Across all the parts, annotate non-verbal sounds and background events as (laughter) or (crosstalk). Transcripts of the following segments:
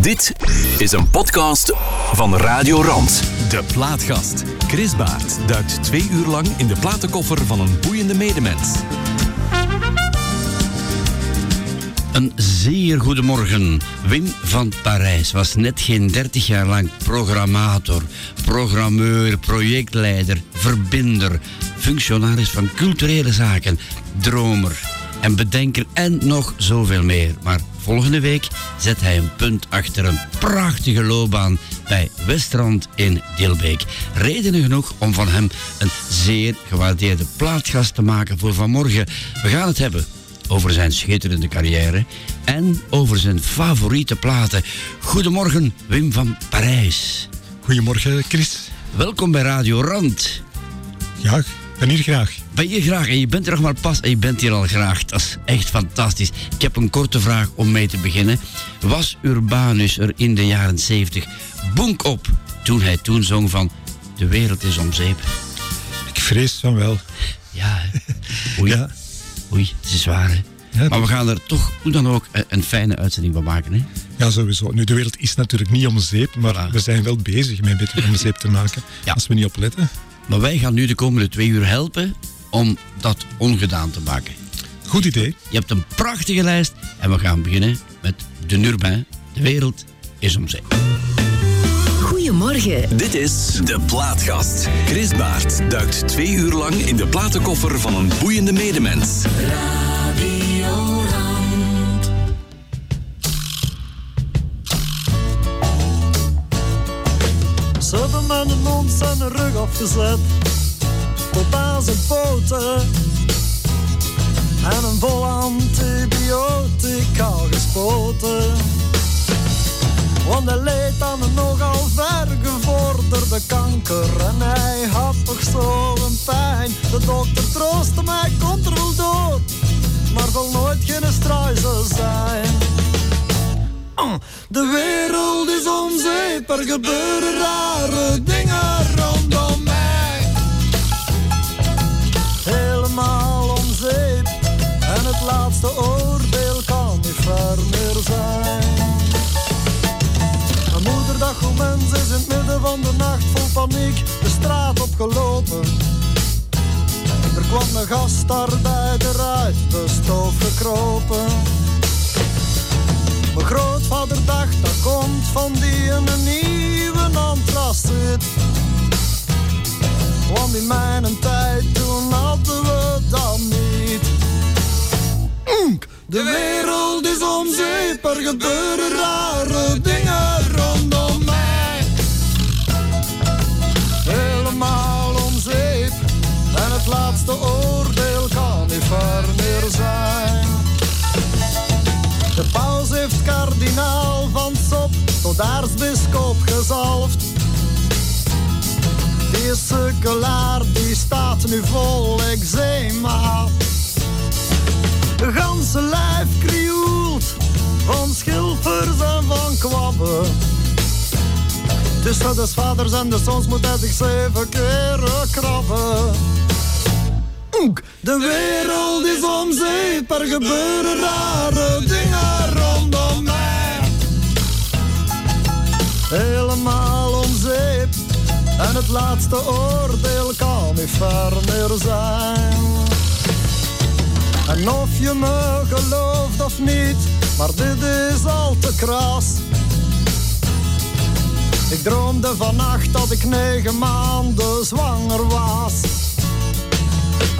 Dit is een podcast van Radio Rand. De Plaatgast. Chris Baert duikt twee uur lang in de platenkoffer van een boeiende medemens. Een zeer goedemorgen. Wim van Parijs was net geen 30 jaar lang programmator, programmeur, projectleider, verbinder, functionaris van culturele zaken, dromer en bedenker en nog zoveel meer. Maar volgende week zet hij een punt achter een prachtige loopbaan bij Westrand in Dilbeek. Redenen genoeg om van hem een zeer gewaardeerde plaatgast te maken voor vanmorgen. We gaan het hebben over zijn schitterende carrière en over zijn favoriete platen. Goedemorgen, Wim van Parijs. Goedemorgen, Chris. Welkom bij Radio Rand. Ja, ik ben hier graag. Ben je graag en je bent er nog maar pas en je bent hier al graag. Dat is echt fantastisch. Ik heb een korte vraag om mee te beginnen. Was Urbanus er in de jaren 70 bonk op toen hij toen zong van De wereld is om zeep? Ik vrees van wel. Ja, hè. oei, Ja. oei, het is zwaar hè. Ja, Maar we gaan er toch hoe dan ook een- een fijne uitzending van maken hè. Ja, sowieso. Nu, de wereld is natuurlijk niet om zeep, maar Voilà. we zijn wel bezig met een beetje om zeep te maken. Ja. Als we niet opletten. Maar wij gaan nu de komende twee uur helpen om dat ongedaan te maken. Goed idee. Je hebt een prachtige lijst en we gaan beginnen met de Nurbin. De wereld is om zeep. Goedemorgen. Dit is De Plaatgast. Chris Baert duikt twee uur lang in de platenkoffer van een boeiende medemens. Ze hebben met een hond zijn rug afgezet. Tot aan zijn poten. En een vol antibiotica gespoten. Want hij leed aan een nogal vergevorderde kanker. En hij had toch zo'n pijn. De dokter troostte mij, komt er dood. Maar zal nooit geen struizen zijn de wereld is om zeep, er gebeuren rare dingen rondom mij. Helemaal om zeep, en het laatste oordeel kan niet ver meer zijn. Een moederdag hoe mens is in het midden van de nacht vol paniek de straat opgelopen. Er kwam een gastarbeider uit de stoof gekropen. Mijn grootvader dacht dat komt van die een nieuwe antraciet. Want in mijn tijd toen hadden we dat niet. De wereld is om zeep, er gebeuren rare dingen rondom mij. Helemaal om zeep, en het laatste oordeel kan niet ver meer zijn. De paus heeft kardinaal van Sop tot aartsbisschop gezalfd. Die sukkelaar die staat nu vol eczeema. De ganse lijf krioelt van schilfers en van kwabben. Tussen de vaders en de zoons moet hij zich zeven keren krabben. De wereld is om zeep, er gebeuren rare dingen rondom mij. Helemaal om zeep, en het laatste oordeel kan niet ver zijn. En of je me gelooft of niet, maar dit is al te kras. Ik droomde vannacht dat ik negen maanden zwanger was.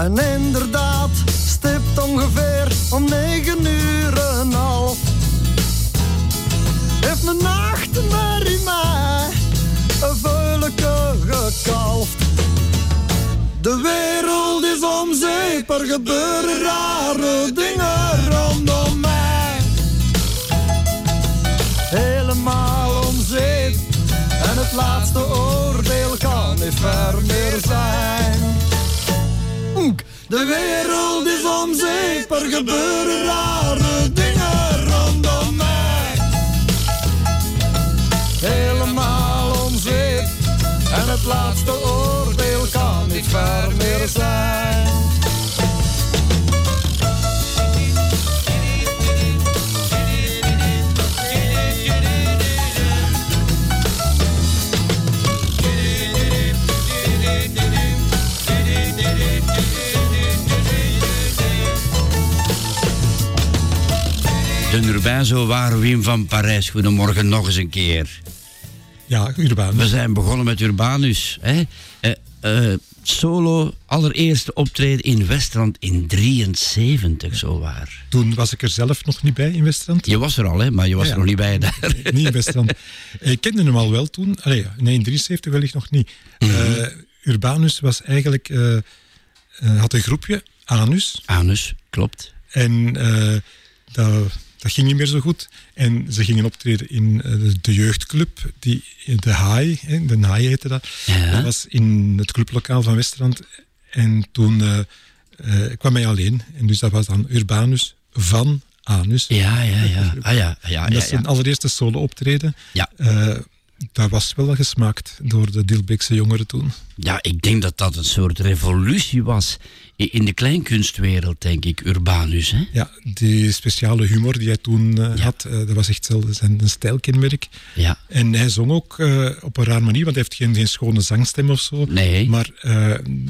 En inderdaad, stipt ongeveer om negen uur en half. Heeft mijn nachtmerrie mij een veuleke gekalfd. De wereld is om zeep, er gebeuren rare dingen rondom mij. Helemaal om zeep, en het laatste oordeel kan niet ver meer zijn. De wereld is om zeep, er gebeuren rare dingen rondom mij. Helemaal om zeep, en het laatste oordeel kan niet ver meer zijn. Zijn zo waar, Wim van Parijs. Goedemorgen nog eens een keer. Ja, Urbanus. We zijn begonnen met Urbanus. Hè? Eh, eh, solo, allereerste optreden in Westland in 73, zo waar. Toen was ik er zelf nog niet bij in Westrand. Je was er al, hè, maar je was Ja, er nog niet bij daar. niet in Westrand. Ik kende hem al wel toen. Allee, nee, in 73 wellicht nog niet. Mhm. Eh, Urbanus was eigenlijk, had een groepje, Anus. Anus, klopt. En dat, dat ging niet meer zo goed. En ze gingen optreden in eh, de- jeugdclub, die, de Haai, de Haai heette dat. Ja. Dat was in het clublokaal van Westerland. En toen eh, eh, kwam hij alleen. En dus dat was dan Urbanus van Anus. Ja, ja, ja. Ah ja, ja, En dat is zijn allereerste solo-optreden. Ja. Dat was wel gesmaakt door de Dilbeekse jongeren toen. Ja, ik denk dat dat een soort revolutie was in de kleinkunstwereld, denk ik, Urbanus. Hè? Ja, die speciale humor die hij toen eh, Ja. had, eh, dat was echt zijn stijlkenmerk. Ja. En hij zong ook eh, op een raar manier, want hij heeft geen, geen schone zangstem of zo. Nee. Maar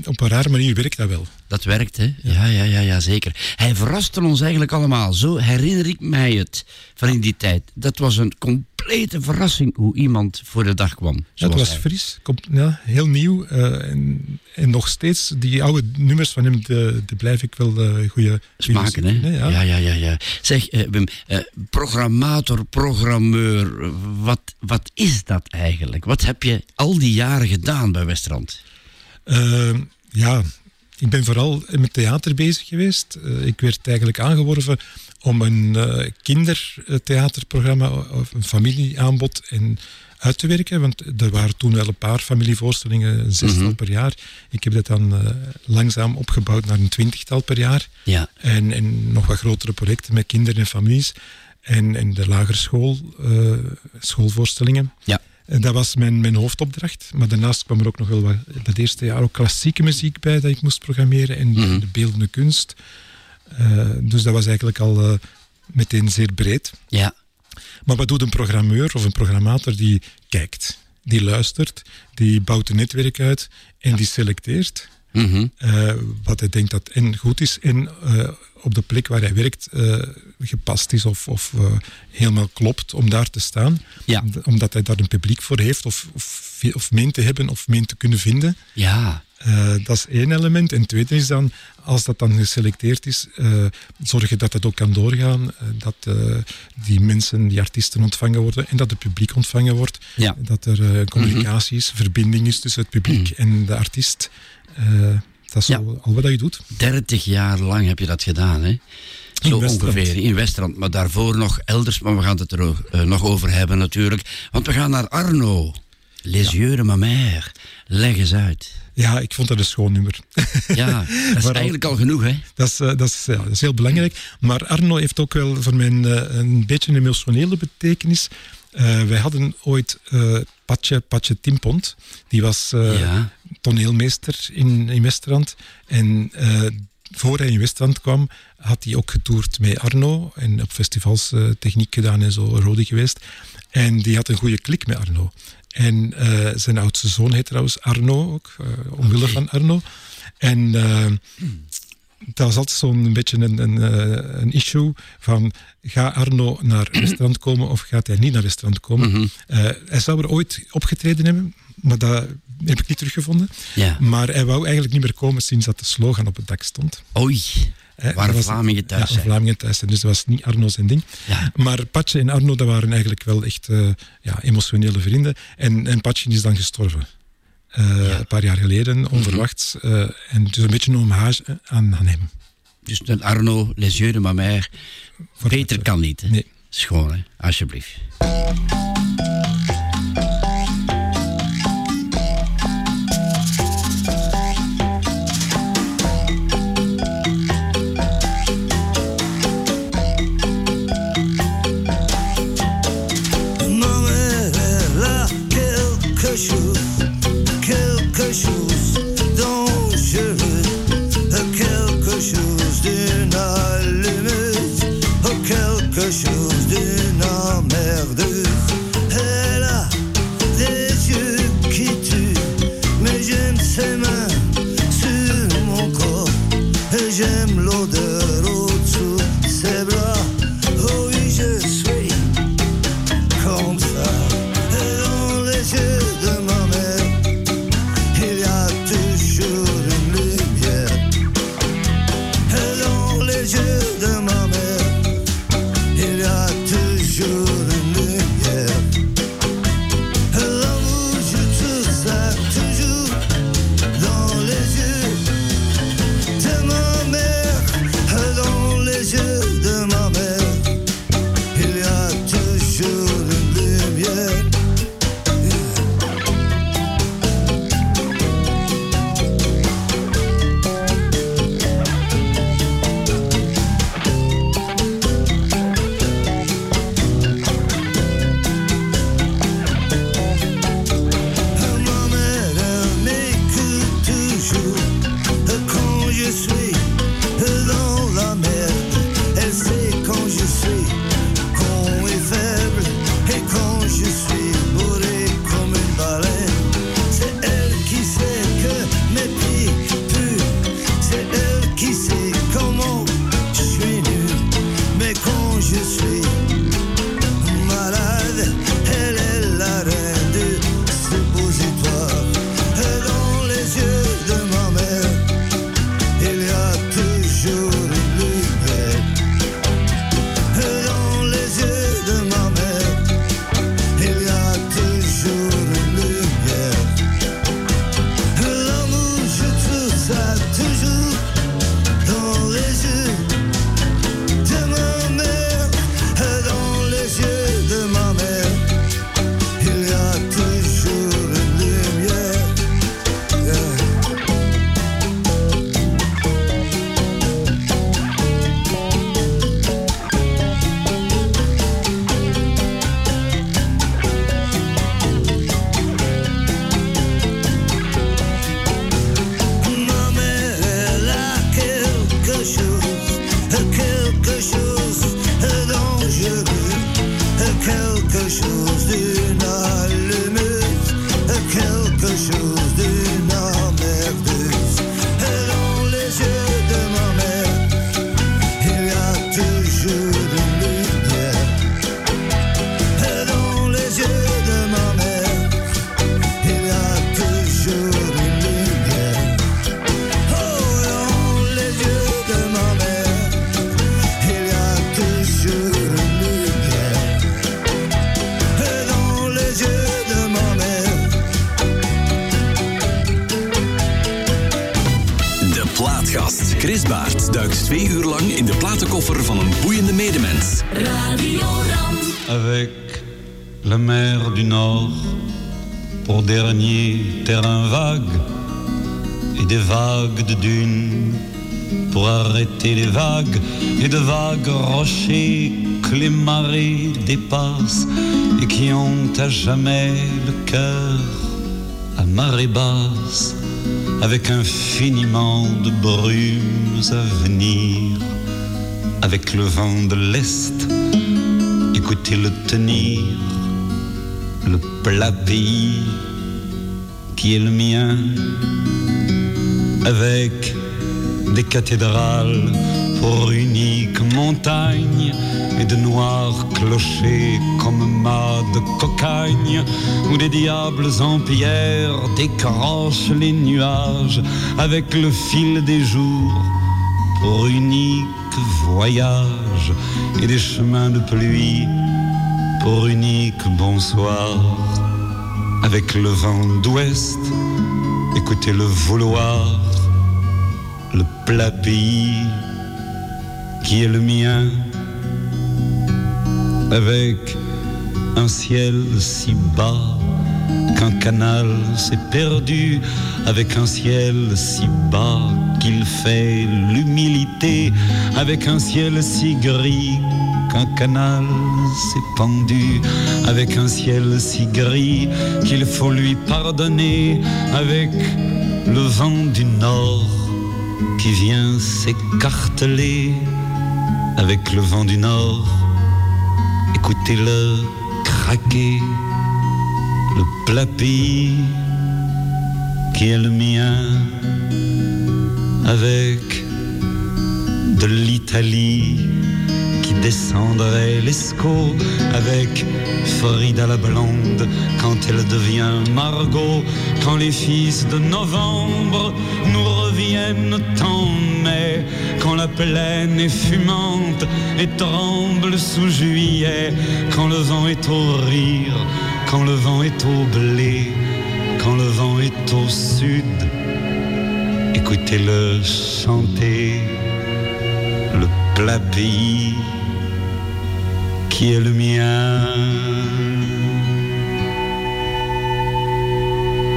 op een rare manier werkt dat wel. Dat werkt, hè? Ja, ja, ja, ja, zeker. Hij verraste ons eigenlijk allemaal. Zo herinner ik mij het van in die tijd. Dat was een complete verrassing hoe iemand voor de dag kwam. Het was hij. fris, komt, ja, heel nieuw. eh, en, en nog steeds, die oude nummers van hem, de, de blijf ik wel de goede Smaken, hè? Ja. Ja, ja, ja. ja. Zeg, eh, Wim, eh, programmator, programmeur, wat, wat is dat eigenlijk? Wat heb je al die jaren gedaan bij Westrand? Ja, ik ben vooral met theater bezig geweest. Eh, ik werd eigenlijk aangeworven om een eh, kindertheaterprogramma of een familieaanbod en uit te werken. Want er waren toen wel een paar familievoorstellingen, een zestal Mhm. per jaar. Ik heb dat dan eh, langzaam opgebouwd naar een twintigtal per jaar. Ja. En, en nog wat grotere projecten met kinderen en families. En, en de lagere school, eh, schoolvoorstellingen. Ja. En dat was mijn, mijn hoofdopdracht. Maar daarnaast kwam er ook nog wel wat, dat eerste jaar ook klassieke muziek bij dat ik moest programmeren. En Mhm. de beeldende kunst. Eh, dus dat was eigenlijk al eh, meteen zeer breed. Ja. Maar wat doet een programmeur of een programmator die kijkt, die luistert, die bouwt een netwerk uit en die selecteert? Mhm. eh, wat hij denkt dat en goed is en eh, op de plek waar hij werkt eh, gepast is of, of helemaal klopt om daar te staan. Ja. Om- Omdat hij daar een publiek voor heeft of, of, of meent te hebben of meent te kunnen vinden. Ja. Dat is één element. En het tweede is dan, als dat dan geselecteerd is, zorgen dat het ook kan doorgaan. dat die mensen, die artiesten ontvangen worden en dat het publiek ontvangen wordt. Ja. Dat er communicatie is, verbinding is tussen het publiek en de artiest. Eh, dat is Ja. al, al wat je doet. 30 jaar lang heb je dat gedaan, hè? Zo ongeveer, in Westerland. Maar daarvoor nog elders, maar we gaan het er eh, nog over hebben natuurlijk. Want we gaan naar Arno. Les yeux de ma mère. Leg eens uit. Ja, ik vond dat een schoon nummer. (laughs) Ja, (laughs) dat is Waarom? eigenlijk al genoeg, hè? Dat is, eh, dat, is, ja, dat is heel belangrijk. Maar Arno heeft ook wel voor mij een, een beetje een emotionele betekenis. Eh, wij hadden ooit eh Patje, Patje Timpont. Die was Ja. toneelmeester in, in Westerland. En voor hij in Westerland kwam, had hij ook getoerd met Arno. En op festivals techniek gedaan en zo, Rodi geweest. En die had een goede klik met Arno. En zijn oudste zoon heet trouwens Arno ook, omwille van Arno. En eh, dat was altijd zo'n beetje een, een, eh, een issue van ga Arno naar Westerland komen of gaat hij niet naar Westerland komen. Mhm. Eh, hij zou er ooit opgetreden hebben, maar dat heb ik niet teruggevonden. Ja. Maar hij wou eigenlijk niet meer komen sinds dat de slogan op het dak stond. Oei, Hè, waar was- Vlamingen thuis ja, zijn. Vlamingen thuis zijn. Dus dat was niet Arno zijn ding. Ja. Maar Patje en Arno, dat waren eigenlijk wel echt eh, ja, emotionele vrienden. En, en Patje is dan gestorven. Eh, Ja. Een paar jaar geleden, onverwachts. eh, en dus een beetje een hommage aan, aan hem. Dus een Arno, Les yeux de ma mère. Beter kan niet, hè? Nee. Schoon, hè? Alsjeblieft. Les vagues et de vagues rochers que les marées dépassent et qui ont à jamais le cœur à marée basse avec infiniment de brumes à venir avec le vent de l'Est écoutez-le tenir, le plat pays qui est le mien, avec des cathédrales pour unique montagne et de noirs clochers comme mâts de cocagne, où des diables en pierre décrochent les nuages avec le fil des jours pour unique voyage et des chemins de pluie pour unique bonsoir. Avec le vent d'ouest, écoutez le vouloir, le plat pays qui est le mien, avec un ciel si bas qu'un canal s'est perdu, avec un ciel si bas qu'il fait l'humilité, avec un ciel si gris qu'un canal s'est pendu, avec un ciel si gris qu'il faut lui pardonner, avec le vent du nord qui vient s'écarteler, avec le vent du nord, écoutez-le craquer, le plat qui est le mien, avec de l'Italie descendrait l'Escaut avec Frida la blonde quand elle devient Margot, quand les fils de novembre nous reviennent en mai, quand la plaine est fumante et tremble sous juillet, quand le vent est au rire, quand le vent est au blé, quand le vent est au sud. Écoutez-le chanter, le plat qui est le mien.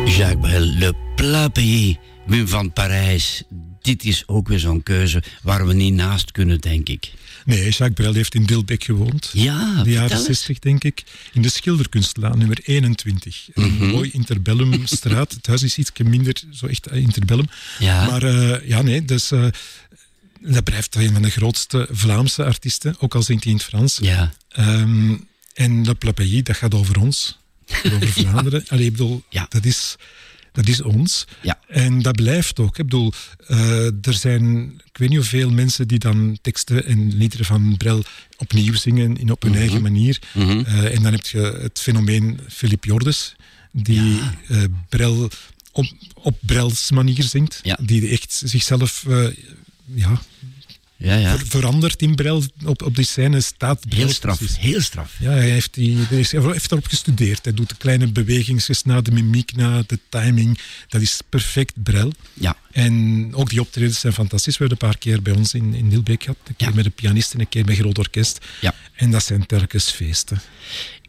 Jacques Brel, Le Plat Pays, Wim van Parijs. Dit is ook weer zo'n keuze waar we niet naast kunnen, denk ik. Nee, Jacques Brel heeft in Dilbeek gewoond. Ja, In de jaren vertel eens. 60, denk ik. In de Schilderkunstlaan, nummer 21. Een Mhm. mooi interbellumstraat. Het huis is iets minder zo echt eh, interbellum. Ja. Maar eh, ja, nee, dus, eh, dat blijft een van de grootste Vlaamse artiesten, ook al zingt hij in het Frans. Ja, Ehm, en Le Plat Pays, dat gaat over ons. Over (laughs) Vlaanderen. Allee, ik bedoel, Ja. dat, is, dat is ons. Ja. En dat blijft ook. Ik bedoel, eh, er zijn, ik weet niet hoeveel mensen die dan teksten en liederen van Brel opnieuw zingen in, op hun Mhm. eigen manier. Eh, en dan heb je het fenomeen Philip Jordes, die eh, Brel op, op Brels manier zingt. Ja. Die echt zichzelf ja, ja, ja. ver- verandert in Brel. Op, op die scène staat Brel Heel straf, precies. heel straf. Ja, hij heeft, die, hij heeft erop gestudeerd. Hij doet de kleine bewegingsjes na, de mimiek na, de timing. Dat is perfect Brel. Ja, En ook die optredens zijn fantastisch. We hebben een paar keer bij ons in, in Nilbeek gehad. Een keer Ja. met de pianist en een keer met groot orkest. ja. En dat zijn telkens feesten.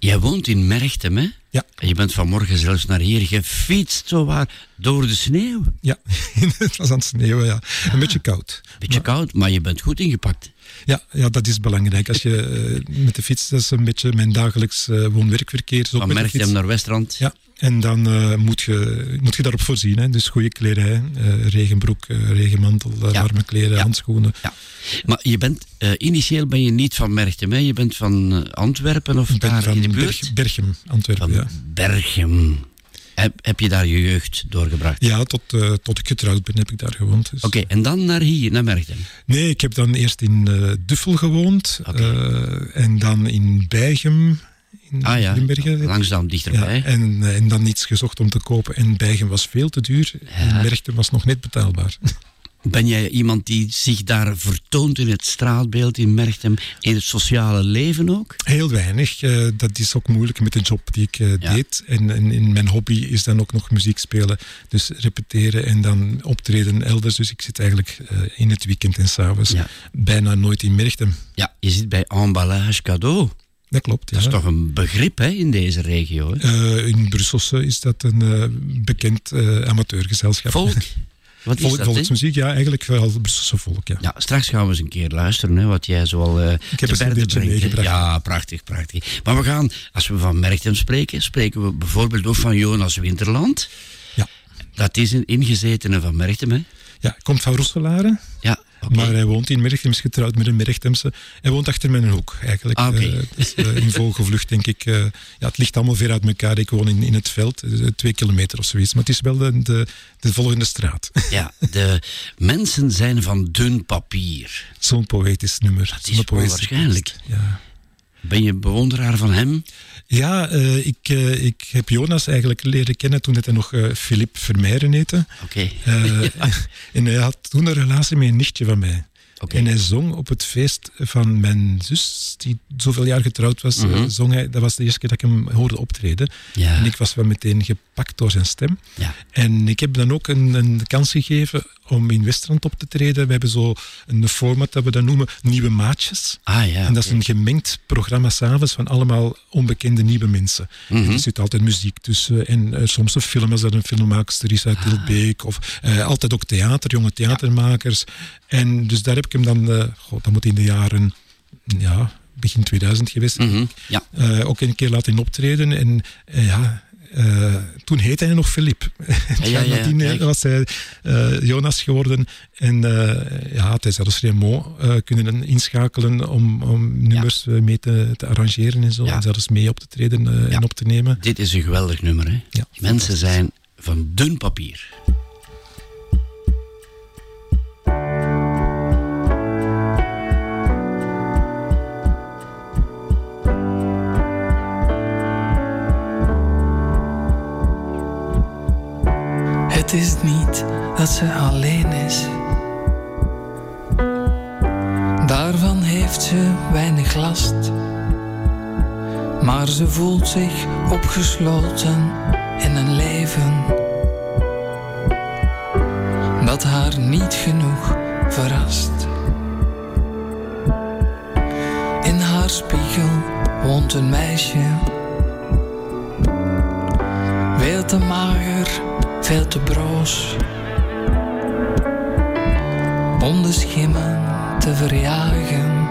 Jij woont in Merchtem, hè? Ja. En je bent vanmorgen zelfs naar hier gefietst, zowaar, door de sneeuw. Ja, (laughs) het was aan het sneeuwen, ja. Een beetje koud. Beetje koud, maar je bent goed ingepakt. Ja, ja, dat is belangrijk. Als je eh, met de fiets, dat is een beetje mijn dagelijks eh, woon-werkverkeer. Van Merchtem naar Westrand. Ja, en dan eh, moet, je, moet je daarop voorzien. Hè. Dus goede kledij, eh, regenbroek, regenmantel, Ja. warme kleren, Ja. handschoenen. Ja. Maar je bent, initieel ben je niet van Merchtem, hè? Je bent van Antwerpen of daar van in de buurt? Berg- Berchem, Antwerpen. van Ja. Berchem. Heb, heb je daar je jeugd doorgebracht? Ja, tot, eh, tot ik getrouwd ben heb ik daar gewoond. Dus. Oké, en dan naar hier, naar Merchtem. Nee, ik heb dan eerst in eh, Duffel gewoond. Eh, en dan in Bijgem, in Ah ja, langzaam Ja, dichterbij. en, eh, en dan iets gezocht om te kopen. En Bijgem was veel te duur. En Merchten was nog net betaalbaar. (laughs) Ben jij iemand die zich daar vertoont in het straatbeeld in Merchtem, in het sociale leven ook? Heel weinig. eh, dat is ook moeilijk met de job die ik eh, Ja. deed. En, en in mijn hobby is dan ook nog muziek spelen. Dus repeteren en dan optreden elders. Dus ik zit eigenlijk eh, in het weekend en s'avonds Ja. bijna nooit in Merchtem. Ja, je zit bij Emballage Cadeau. Dat klopt, ja. Dat is toch een begrip hè, in deze regio. Hè? In Brusselse is dat een bekend amateurgezelschap. Volk? (laughs) Wat Volk- dat? volksmuziek, ja, eigenlijk wel Brusselse volk, ja. Ja, straks gaan we eens een keer luisteren, hè, wat jij zoal eh heb te een hè. meegebracht. Ja, prachtig, prachtig. Maar we gaan, als we van Merchtem spreken, spreken we bijvoorbeeld ook van Jonas Winterland. Ja, Dat is een ingezetene van Merchtem, hè? Ja hij komt van Rosselaren, Ja, maar hij woont in Merchtem, is getrouwd met een Merchtemse. Hij woont achter mijn hoek, eigenlijk. Ah. Eh, dus, eh, in vogelvlucht, denk ik. eh, ja, het ligt allemaal ver uit elkaar. Ik woon in, in het veld, twee kilometer of zoiets. Maar het is wel de, de, de volgende straat. (laughs) Ja, de mensen zijn van dun papier. Zo'n poëtisch nummer. Dat is tekst, Ja. Ben je bewonderaar van hem? Ja, eh, ik, eh, ik heb Jonas eigenlijk leren kennen toen hij nog eh Philippe Vermeijeren heette. Oké. Eh, (laughs) En hij had toen een relatie met een nichtje van mij. En hij zong op het feest van mijn zus, die zoveel jaar getrouwd was. Mhm. eh, zong hij, dat was de eerste keer dat ik hem hoorde optreden. Ja. En ik was wel meteen gepakt door zijn stem. Ja. En ik heb dan ook een, een kans gegeven om in Westerland op te treden. We hebben zo een format dat we dan noemen Nieuwe Maatjes. Ah ja. En dat is een gemengd programma s'avonds van allemaal onbekende nieuwe mensen. Mhm. Er zit altijd muziek tussen. En eh, soms een film, als dat een filmmaakster is uit Tilbeek. Of eh, altijd ook theater, jonge theatermakers. En dus daar heb ik hem dan, eh god, dat moet in de jaren, ja, begin 2000 geweest. Mhm. Ja. eh, ook een keer laten optreden. En eh, ja, toen heette hij nog Philippe. (laughs) En ja, ja, nadien kijk. was hij Jonas geworden. En ja, had hij zelfs Raymond kunnen inschakelen om, om nummers mee te, te arrangeren en zo. Ja. En zelfs mee op te treden Ja. en op te nemen. Dit is een geweldig nummer, hè? Ja, Mensen zijn van dun papier. Het is niet dat ze alleen is. Daarvan heeft ze weinig last. Maar ze voelt zich opgesloten in een leven dat haar niet genoeg verrast. In haar spiegel woont een meisje te mager, veel te broos. Om de schimmen te verjagen.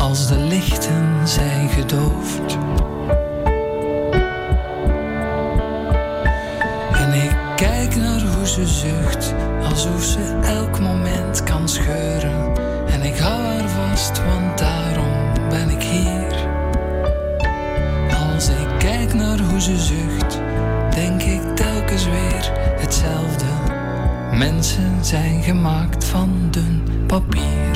Als de lichten zijn gedoofd. En ik kijk naar hoe ze zucht, alsof ze elk moment kan scheuren. En ik hou haar vast, want daarom ben ik hier. Naar hoe ze zucht, denk ik telkens weer hetzelfde. Mensen zijn gemaakt van dun papier.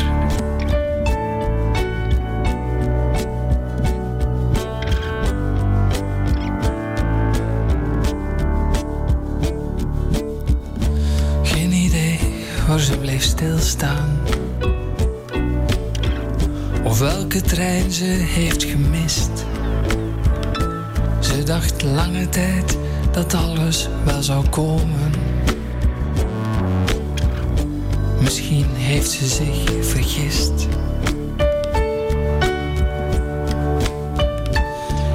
Dat alles wel zou komen. Misschien heeft ze zich vergist.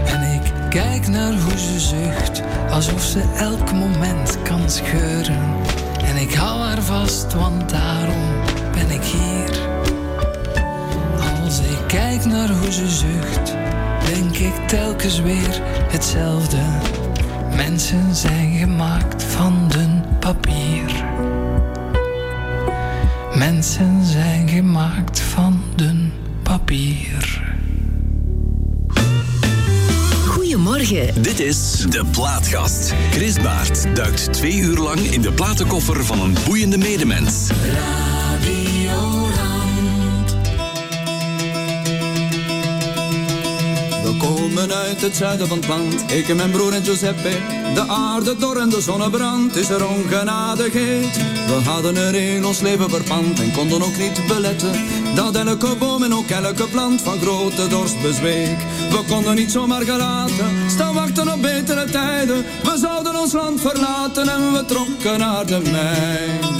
En ik kijk naar hoe ze zucht, alsof ze elk moment kan scheuren. En ik hou haar vast, want daarom ben ik hier. Als ik kijk naar hoe ze zucht, denk ik telkens weer hetzelfde. Mensen zijn gemaakt van dun papier. Mensen zijn gemaakt van dun papier. Goedemorgen. Dit is De Plaatgast. Chris Baert duikt twee uur lang in de platenkoffer van een boeiende medemens. Het zuiden van het land, ik en mijn broer en Giuseppe. De aarde door en de zonnebrand is er ongenadigheid. We hadden er in ons leven verpand en konden ook niet beletten. Dat elke boom en ook elke plant van grote dorst bezweek. We konden niet zomaar gelaten, staan wachten op betere tijden. We zouden ons land verlaten en we trokken naar de mijn.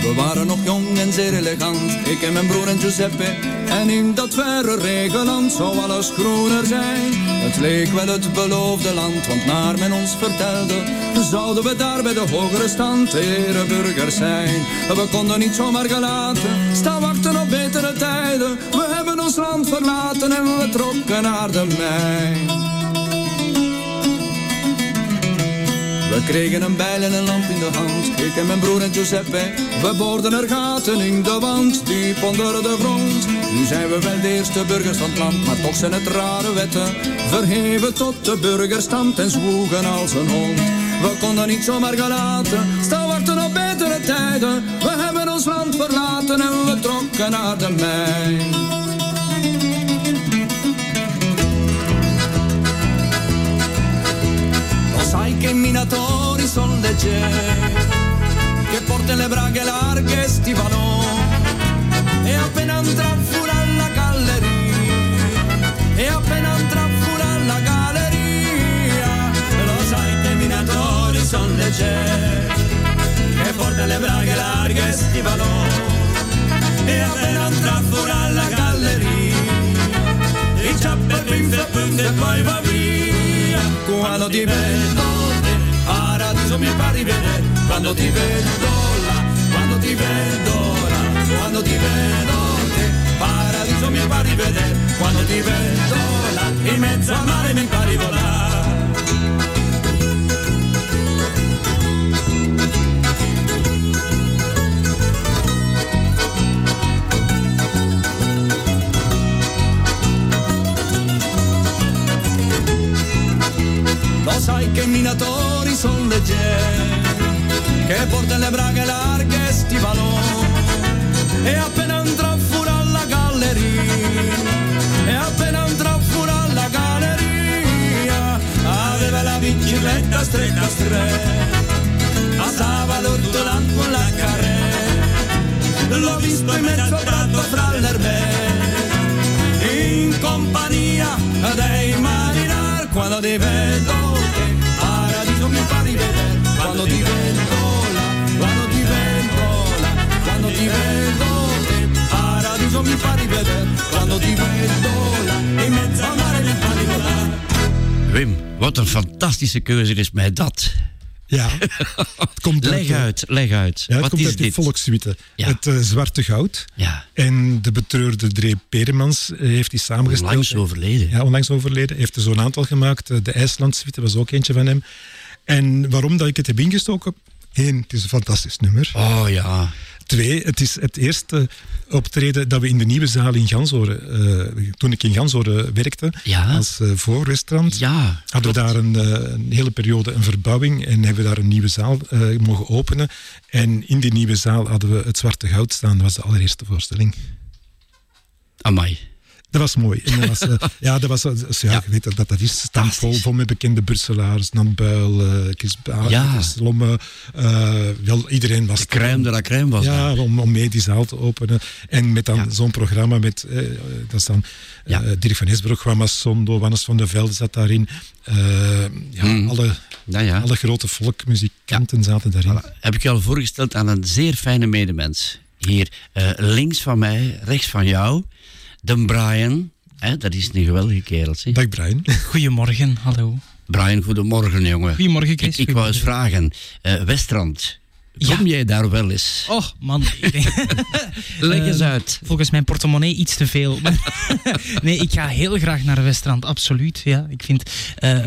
We waren nog jong en zeer elegant, ik en mijn broer en Giuseppe. En in dat verre regenland zou alles groener zijn. Het leek wel het beloofde land, want naar men ons vertelde, zouden we daar bij de hogere stand ereburgers zijn. We konden niet zomaar gelaten, staan wachten op betere tijden. We hebben ons land verlaten en we trokken naar de mijn. We kregen een bijl en een lamp in de hand, ik en mijn broer en Giuseppe. We boorden er gaten in de wand, diep onder de grond. Nu zijn we wel de eerste burgers van het land, maar toch zijn het rare wetten. Verheven tot de burgerstand en zwoegen als een hond. We konden niet zomaar gelaten, staan wachten op betere tijden. We hebben ons land verlaten en we trokken naar de mijn. Che minatori sono leggeri, che portano le braghe larghe e e appena quando ti vedo là, quando ti vedo là, quando ti vedo te, paradiso mi fa rivedere, quando ti vedo là, in mezzo al mare mi fa rivolare. Lo sai che i minatori sono leggeri, che portano le braghe larghe e stivaloni, e appena entra fuori alla galleria, e appena entra fuori alla galleria, aveva la bicicletta stretta stretta, passava tutto l'anno con la carrera, l'ho visto in mezzo prato fra l'erbe, in compagnia dei marinari, quando ti vedo paradiso mi fa rivedere, quando ti vedo ti vedo te, paradiso mi fa rivedere, quando ti vedo là, in mezzo al mare mi fa rivolare. Wim, wat een fantastische keuze is mij dat. Ja, het komt (laughs) Leg uit, uit, leg uit. Ja, het wat komt is uit volkssuite. Ja. Het eh, Zwarte Goud. Ja, En de betreurde Dree Peremans eh, heeft die samengesteld. onlangs overleden. Ja, onlangs overleden. Hij heeft er zo'n aantal gemaakt. Eh, De IJslandsuite was ook eentje van hem. En waarom dat ik het heb ingestoken? Eén, het is een fantastisch nummer. Oh ja, Twee, het is het eerste optreden dat we in de nieuwe zaal in Gansoren, eh, toen ik in Gansoren werkte, Ja. als eh, voorrestaurant, ja. hadden we daar een, eh, een hele periode een verbouwing en hebben we daar een nieuwe zaal mogen openen. En in die nieuwe zaal hadden we het Zwarte Goud staan. Dat was de allereerste voorstelling. Amai. Dat was mooi. En dat was, eh, (laughs) ja, dat was, eh, ja, Ja. je weet dat, dat, is Fantastisch. vol met bekende Burselaars, Nan Buil, eh Chris Ja. Lomme, eh, wel, iedereen was De crème de la crème was ja, om, om mee die zaal te openen. En met dan Ja. zo'n programma met, dat is dan Ja. Dirk van Esbroek, Wammas Sondo, Wannes van der Velde zat daarin. Eh, ja, alle, alle grote volkmuzikanten zaten daarin. Voilà. Heb ik je al voorgesteld aan een zeer fijne medemens. Hier links van mij, rechts van jou, de Brian. Hè, dat is een geweldige kerel. Zeg. Dag Brian. (laughs) Goedemorgen, hallo. Brian, goedemorgen jongen. Goedemorgen, Ik, Chris. ik wou eens vragen, eh, Westrand, Kom jij daar wel eens? Oh, man. Ik denk, (laughs) Leg eens Eh, uit. Volgens mijn portemonnee iets te veel. (laughs) Nee, ik ga heel graag naar Westrand, absoluut. Ja. Ik vind eh,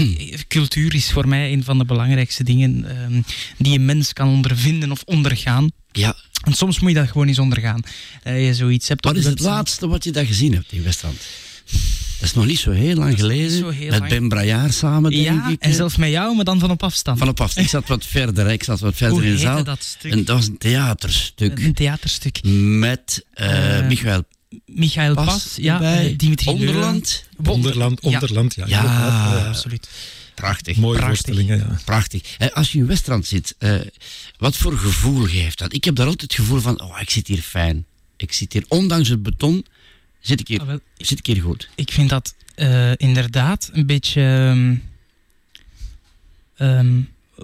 (clears throat) cultuur is voor mij een van de belangrijkste dingen ehm, die een mens kan ondervinden of ondergaan. Ja. En soms moet je dat gewoon eens ondergaan. Dat je zoiets hebt Wat is het laatste wat je daar gezien hebt in Westland? Dat is nog niet zo heel lang geleden. heel met lang. Ben Brajaar samen, denk Ja, ik. en zelfs met jou, maar dan van op afstand. Van op af. Ik zat wat verder, hè. ik zat wat verder Hoe in de zaal. dat stuk? En dat was een theaterstuk. Een theaterstuk. Met eh Eh, Michael Michael Pas, Pas, ja, Dimitri Onderland. Onderland, Ja. Onderland, ja. Ja. Absoluut. Prachtig. Mooie Prachtig. voorstellingen, ja. Prachtig. Eh, als je in Westrand zit, eh, wat voor gevoel geeft dat? Ik heb daar altijd het gevoel van, oh, ik zit hier fijn. Ik zit hier, ondanks het beton, zit ik hier, Ah, wel, zit ik hier goed. Ik vind dat eh, inderdaad een beetje ehm, ehm,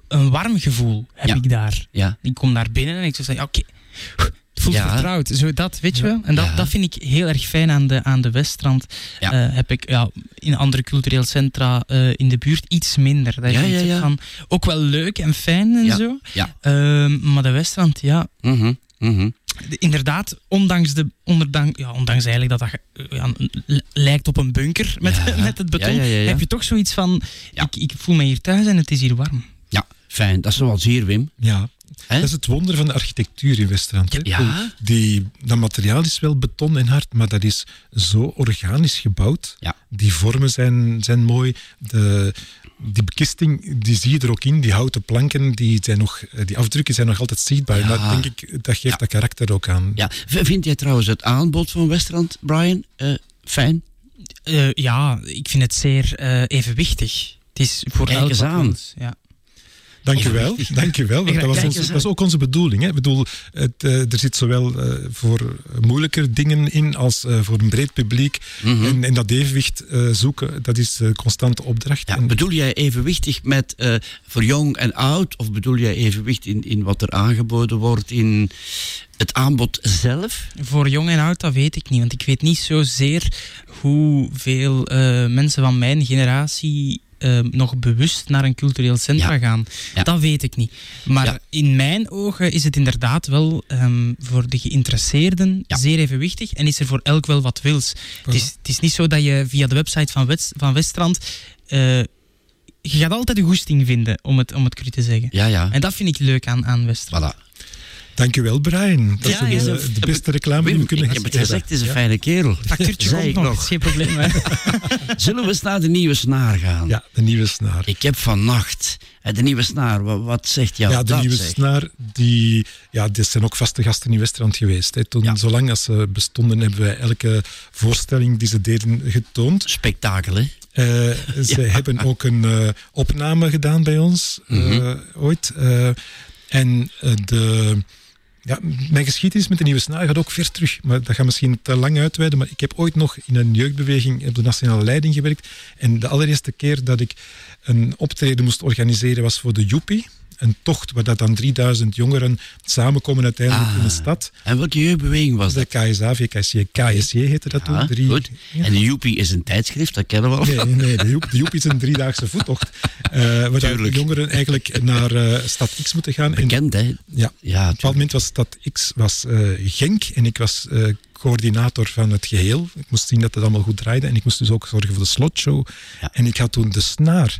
een warm gevoel heb Ja. ik daar. Ja. Ik kom daar binnen en ik zeg, oké, voelt Ja. vertrouwd. Zo dat, weet je wel? En dat, Ja. dat vind ik heel erg fijn aan de, aan de Weststrand. Ja. Eh, heb ik ja, in andere cultureel centra eh, in de buurt iets minder. Dat je Ja, ja. Van, ook wel leuk en fijn en Ja. zo. Ja. Ehm, maar de Weststrand, ja, Mhm, mhm. de- inderdaad, ondanks, de, onderdank, ja, ondanks eigenlijk dat dat eh, ja, lijkt op een bunker met, Ja. (laughs) met het beton, Ja, ja, ja, ja. heb je toch zoiets van, Ja. ik, ik voel me hier thuis en het is hier warm. Ja, fijn. Dat is zoals hier, Wim. Ja. Dat is het wonder van de architectuur in. Ja. Die, dat materiaal is wel beton en hard, maar dat is zo organisch gebouwd. Ja. Die vormen zijn, zijn mooi. De, die bekisting, die zie je er ook in. Die houten planken, die, zijn nog, eh, die afdrukken zijn nog altijd zichtbaar. En Ja. dat, denk ik, dat geeft Ja. dat karakter ook aan. Ja. Vind jij trouwens het aanbod van Westrand, Brian, eh, fijn? Eh, ja, ik vind het zeer eh, evenwichtig. Het is voor Kijk elk eens wat aan. Ja. Dank je wel. Dank je wel. want Dat, was ons- dat is ook onze bedoeling. Hè. Ik bedoel, het, eh, er zit zowel eh, voor moeilijker dingen in als eh, voor een breed publiek. Mhm. en, en dat evenwicht eh, zoeken, dat is de constante opdracht. Ja, En- bedoel jij evenwichtig met eh, voor jong en oud? Of bedoel jij evenwicht in, in wat er aangeboden wordt in het aanbod zelf? Voor jong en oud, dat weet ik niet. Want ik weet niet zozeer hoeveel eh, mensen van mijn generatie eh, nog bewust naar een cultureel centra Ja. gaan. Ja. Dat weet ik niet. Maar Ja. in mijn ogen is het inderdaad wel ehm, voor de geïnteresseerden zeer evenwichtig. En is er voor elk wel wat wils. Het, is, het is niet zo dat je via de website van, West, van Weststrand... eh, je gaat altijd een goesting vinden, om het, om het cru te zeggen. Ja, ja. En dat vind ik leuk aan, aan Weststrand. Voilà. Dank je wel, Brian. Dat Ja, is ja. de, de beste reclame die we kunnen ik heb het gezegd, het is een fijne kerel. Factuurtje Zei komt ik nog, geen probleem. hè. (laughs) Zullen we eens naar de nieuwe snaar gaan? Ja, de nieuwe snaar. Ik heb vannacht eh, de nieuwe snaar. Wat, wat zegt jou ja, de dat? nieuwe zeg? snaar, die, ja, dit zijn ook vaste gasten in Westrand geweest. Hè. Toen, Ja. Zolang als ze bestonden, hebben wij elke voorstelling die ze deden getoond. Spektakel, hè? Eh, ze (laughs) hebben ook een eh, opname gedaan bij ons, eh, Mhm. ooit. Eh, en eh, de, ja, mijn geschiedenis met de nieuwe snaar gaat ook ver terug. Maar dat gaat misschien te lang uitweiden. Maar ik heb ooit nog in een jeugdbeweging op de nationale leiding gewerkt. En de allereerste keer dat ik een optreden moest organiseren was voor de Joepie. Een tocht waar dat dan 3000 jongeren samenkomen uiteindelijk Ah. in de stad. En welke jeugdbeweging was De dat? KSA, VKSJ, KSJ heette dat Ja, toen. Drie, goed. ja. En de Joepie is een tijdschrift, dat kennen we al. Nee, nee de, Joep, de Joep is een driedaagse voettocht. eh waar Tuurlijk. jongeren eigenlijk naar eh, stad X moeten gaan. En, Bekend, hè? ja, Ja, op een bepaald moment was stad X was, eh, Genk en ik was coördinator van het geheel. Ik moest zien dat het allemaal goed draaide en ik moest dus ook zorgen voor de slotshow. Ja. En ik had toen de snaar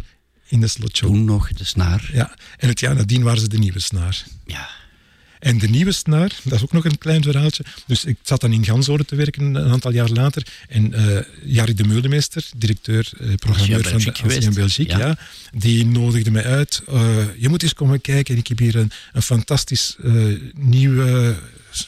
in de slotshow. Toen nog de snaar. Ja, en het jaar nadien waren ze de nieuwe snaar. Ja. En de nieuwe snaar, dat is ook nog een klein verhaaltje. Dus ik zat dan in Gansoren te werken een aantal jaar later. En eh Jari de Meulemeester, directeur, eh, programmeur van de. Ancien Belgique, Ja. ja. die nodigde mij uit. Eh, je moet eens komen kijken. Ik heb hier een, een fantastisch nieuwe,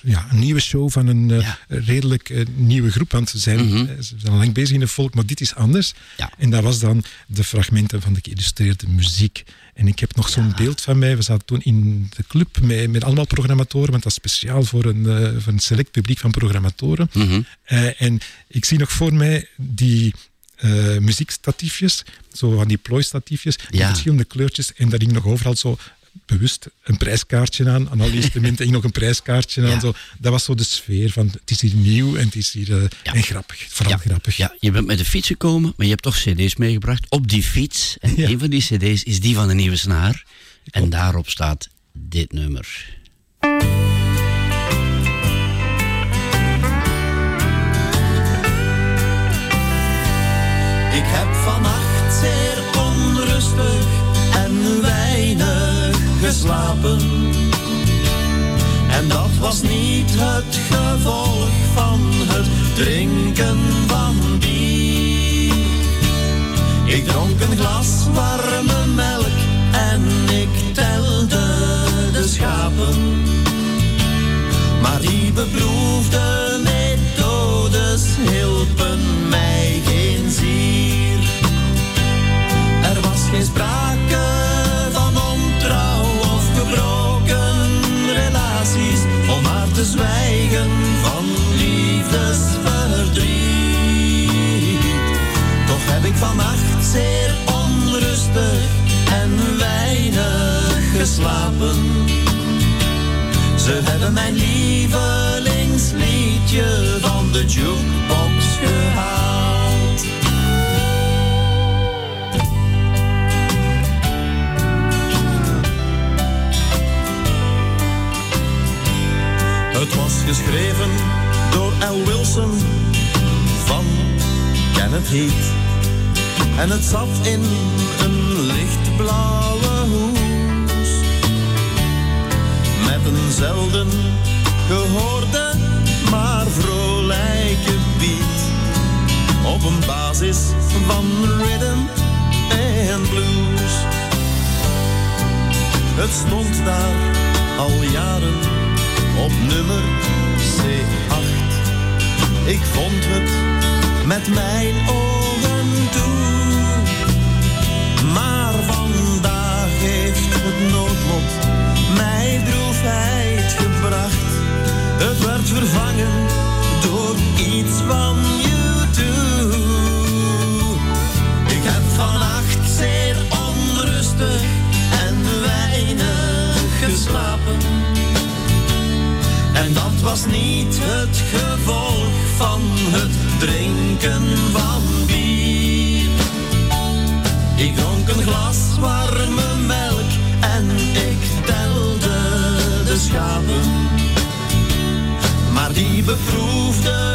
ja, een nieuwe show van een Ja. redelijk nieuwe groep. Want ze zijn, Mhm. ze zijn al lang bezig in het volk, maar dit is anders. Ja. En dat was dan de fragmenten van de geïllustreerde muziek. En ik heb nog zo'n beeld van mij. We zaten toen in de club met, met allemaal programmatoren, want dat is speciaal voor een, eh, voor een select publiek van programmatoren. Mhm. Eh, en ik zie nog voor mij die eh, muziekstatiefjes, zo van die plooistatiefjes, Ja. verschillende kleurtjes. En daar hing nog overal zo bewust een prijskaartje aan. Aan alle (laughs) instrumenten hing nog een prijskaartje aan. Ja. Zo. Dat was zo de sfeer van het is hier nieuw en het is hier eh, Ja. en grappig. Vooral Ja. grappig. Ja, je bent met de fiets gekomen, maar je hebt toch cd's meegebracht op die fiets. En een van die cd's is die van de nieuwe snaar. En daarop staat dit nummer. Geslapen. En dat was niet het gevolg van het drinken van bier. Ik dronk een glas warme melk en ik telde de schapen. Maar die beproefde methodes hielpen zwijgen van liefdesverdriet. Toch heb ik vannacht zeer onrustig en weinig geslapen. Ze hebben mijn lievelingsliedje van de jukebox Het was geschreven door L. Wilson van Kenneth Heat. En het zat in een lichtblauwe hoes. Met een zelden gehoorde, maar vrolijke beat. Op een basis van rhythm en blues. Het stond daar al jaren op nummer C8. Ik vond het met mijn ogen toe. Maar vandaag heeft het noodlot mij droefheid gebracht. Het werd vervangen door iets van was niet het gevolg van het drinken van bier. Ik dronk een glas warme melk en ik telde de schapen. Maar die beproefde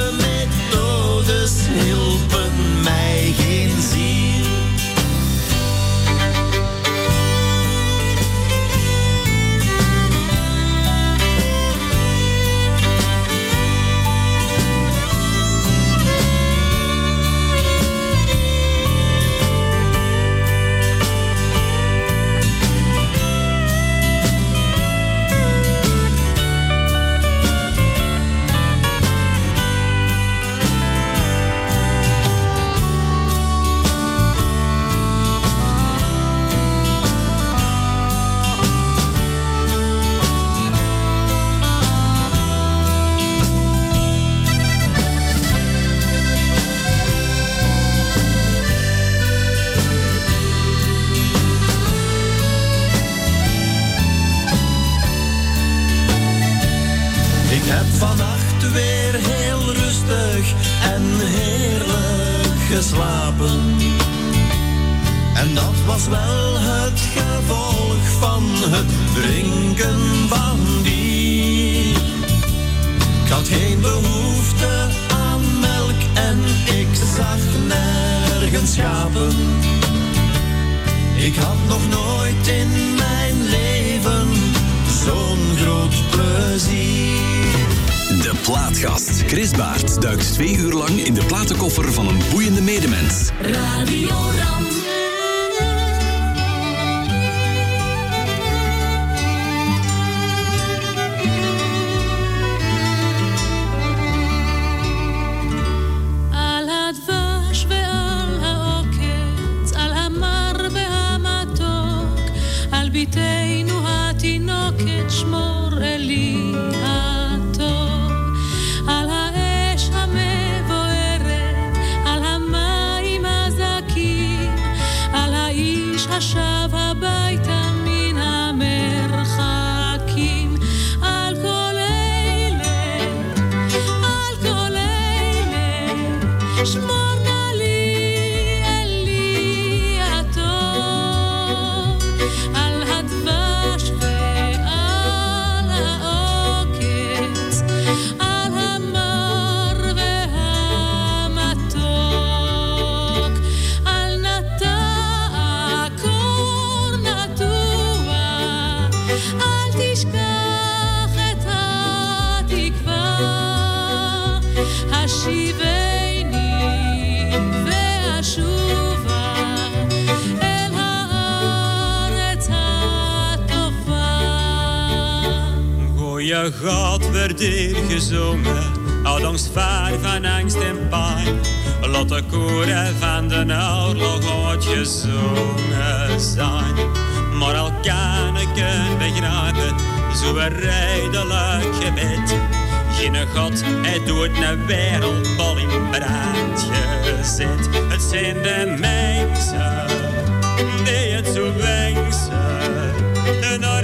duikt twee uur lang in de platenkoffer van een boeiende medemens. Radio Ram.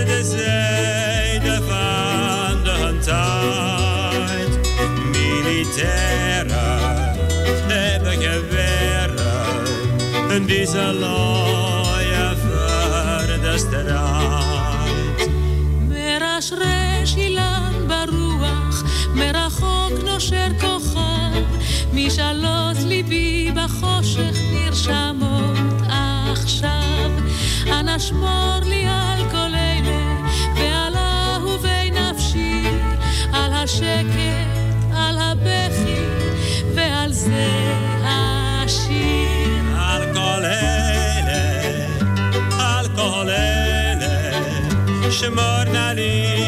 De zijde van de tijd. Militairen hebben geweren, die ze שמור לי על כל אלה, ועל אהובי נפשי, על השקט, על הבכי, ועל זה השיר. Al kolele, al kolele, shmor na li eli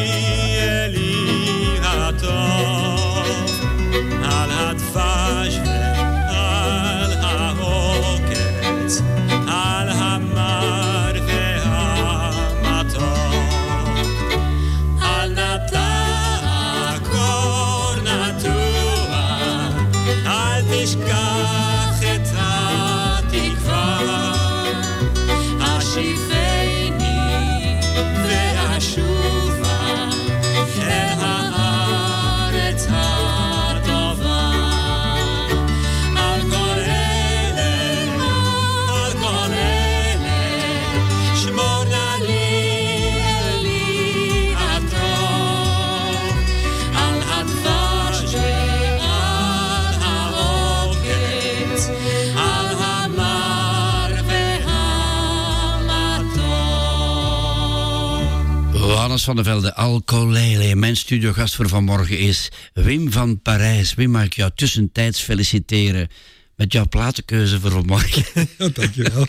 Van der Velde, Alcolele. Mijn studiogast voor vanmorgen is Wim van Parijs. Wim, mag ik jou tussentijds feliciteren met jouw platenkeuze voor vanmorgen? (laughs) Dankjewel.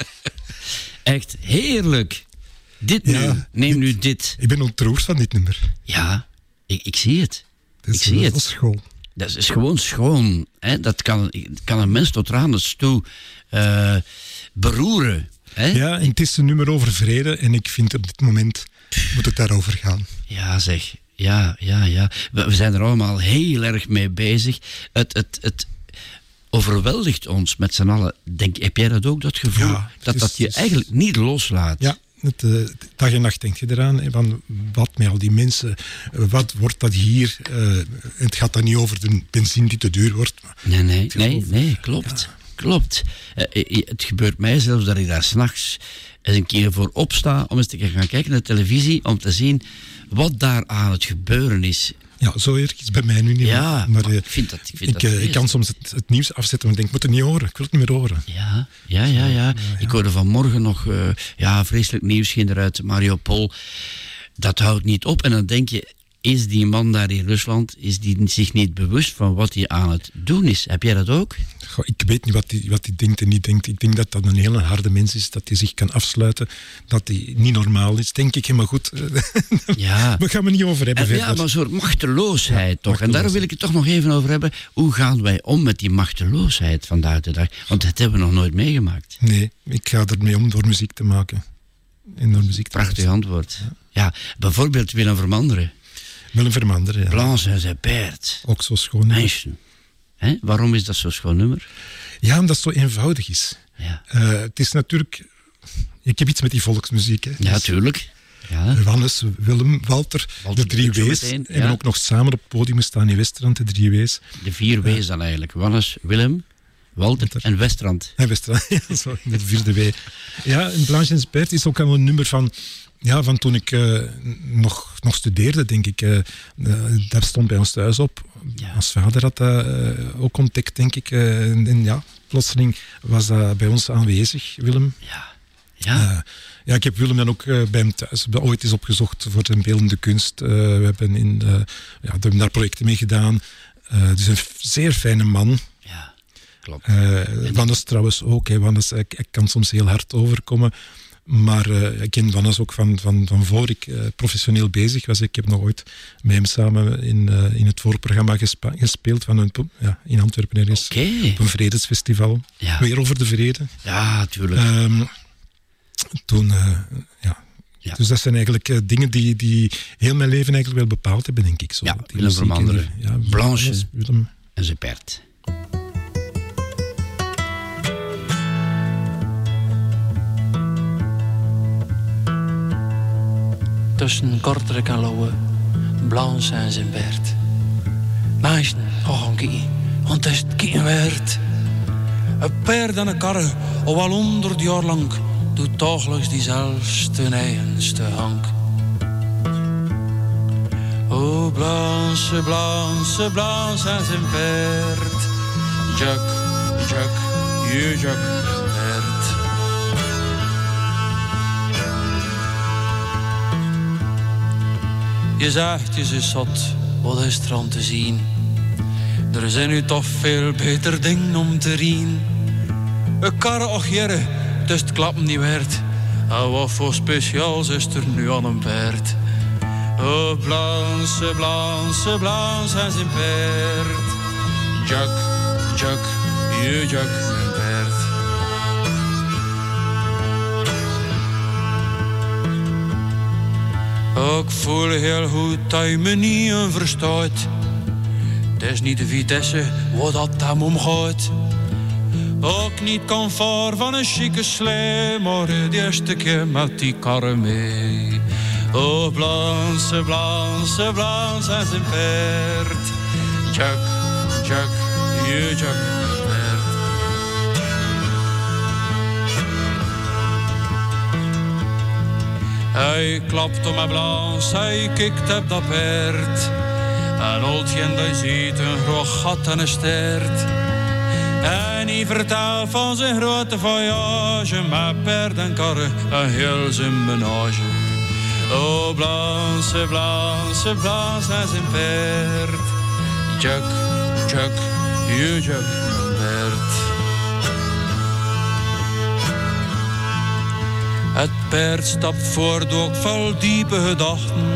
(laughs) Echt heerlijk. Dit nummer. neem nu dit. Ik ben ontroerd van dit nummer. Ja, ik, ik zie het. Dit ik zie het. schoon. Dat is gewoon schoon. Hè? Dat kan, kan een mens tot tranen toe uh, beroeren. Hè? Ja, en het is een nummer over vrede. En ik vind op dit moment moet het daarover gaan. Ja, zeg. Ja, ja, ja. We, we zijn er allemaal heel erg mee bezig. Het, het, het overweldigt ons met z'n allen. Denk, heb jij dat ook, dat gevoel? Ja, dat dat is- je eigenlijk niet loslaat. Ja, het, eh, dag en nacht denk je eraan. Van wat met al die mensen, wat wordt dat hier? eh, het gaat dan niet over de benzine die te duur wordt. Nee, nee, nee, nee, klopt. Klopt. Eh, het gebeurt mij zelfs dat ik daar s'nachts eens een keer voor opsta om eens te gaan kijken naar de televisie, om te zien wat daar aan het gebeuren is. Ja, zo erg is bij mij nu niet. Ja, maar, maar eh, ik vind dat- ik vind dat eh, ik vreselijk. kan soms het, het nieuws afzetten, maar ik denk, ik moet het niet horen. Ik wil het niet meer horen. Ja, ja, ja, ja. Ik hoorde vanmorgen nog, eh, ja, vreselijk nieuws ging eruit, Mariupol. Dat houdt niet op. En dan denk je, is die man daar in Rusland, is die zich niet bewust van wat hij aan het doen is? Heb jij dat ook? Goh, ik weet niet wat hij wat die denkt en niet denkt. Ik denk dat dat een hele harde mens is, dat hij zich kan afsluiten, dat hij niet normaal is. Denk ik, maar goed. (laughs) Ja. We gaan het niet over hebben En, ja, maar een soort machteloosheid toch. En daar wil ik het toch nog even over hebben. Hoe gaan wij om met die machteloosheid vandaag de dag? Want dat hebben we nog nooit meegemaakt. Nee, ik ga ermee om door muziek te maken. En door muziek te Prachtig antwoord. Ja, bijvoorbeeld Willem Vermanderen. Willem Vermanderen, ja. Blanche en zijn paard. Ook zo schoon. Meisje. Hè? Waarom is dat zo'n schoon nummer? Ja, omdat het zo eenvoudig is. Ja. Eh, het is natuurlijk... Ik heb iets met die volksmuziek. Hè. Ja, Dus, tuurlijk. Ja. Johannes, Willem, Walter, Walter de drie W's. En ja. ook nog samen op het podium staan in Westerland, de drie W's. De vier W's dan eigenlijk. Wannes, Willem, Walter en Westrand. En Westerland, (laughs) ja, zo, de vierde W. Ja, en Blanche en Spert is ook al een nummer van... Ja, van toen ik eh, nog, nog studeerde, denk ik. eh, eh, dat stond bij ons thuis op. Ons vader had dat eh, ook ontdekt, denk ik. en, en ja, plotseling was dat bij ons aanwezig, Willem. Ja. Ja. ja, ik heb Willem dan ook bij hem thuis ooit eens opgezocht voor zijn beeldende kunst. Eh, we hebben, in, ja, we hebben daar projecten mee gedaan. Eh het is een zeer fijne man. Klopt. Eh Wannes trouwens ook. Hè. Wannes, hij kan soms heel hard overkomen. Maar eh, ik ken Wannes ook van, van, van voor ik eh, professioneel bezig was. Ik heb nog ooit met hem samen in, eh, in het voorprogramma gespa- gespeeld van een, ja, in Antwerpen ergens. Op een vredesfestival. Ja. Weer over de vrede. Ja, tuurlijk. Ehm, toen, eh, ja. Dus dat zijn eigenlijk eh, dingen die, die heel mijn leven eigenlijk wel bepaald hebben, denk ik. Zo. Ja, Die Willem Ja, Blanche. Willem. En zijn Tussen Kortrijk en Lowe, Blanche en zijn Bert. Meisje, oh kie, want is het kie werd. Een paard en een karre, al wel honderd jaar lang, doet dagelijks diezelfde eigenste hank. Oh, Blanche, Blanche, Blanche en zijn paard. Jack, Jack, je Jack, Je zegt je is zot, wat is er aan te zien? Er zijn nu toch veel beter dingen om te rien. Een karre och jere, dus het klappen niet werd. En wat voor speciaals is er nu aan een paard? Oh, Blanche, Blanche, Blanche en zijn paard. Jack, Jack, je Jack, Ik voel heel goed dat je me niet verstaat. Het is niet de vitesse wat dat hem omgaat. Ook niet comfort van een chique slee, maar de eerste keer met die karre mee. Oh, Blanche, Blanche, Blanche en zijn paard. Jack, Jack, je Jack, Hij klapt om mijn Blanche, hij kikt op dat paard. En Oltje, die ziet een groot gat en een stert. En hij vertelt van zijn grote voyage met paard en karren en heel zijn menage. Oh, Blanche, Blanche, Blanche en zijn paard. Jack, Jack, je Jack, mijn paard. Het paard stapt voort ook vol diepe gedachten.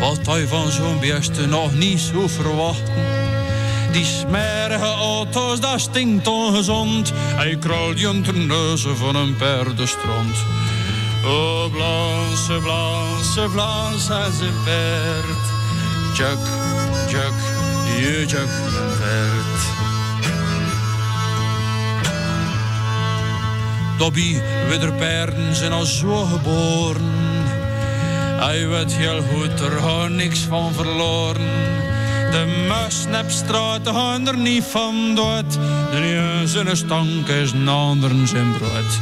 Wat hij van zo'n beeste nog niet zo verwachten. Die smerige auto's, dat stinkt ongezond. Hij kruilt je neuzen van een paardenstrand. Oh, Blanche en zijn paard. Jack, Jack, je Jack, paard. Dobby, wederpaarden zijn al zo geboren. Hij weet heel goed, er gaat niks van verloren. De muisnapstraat gaan er niet van dood. De een zijn stank is een zijn brood.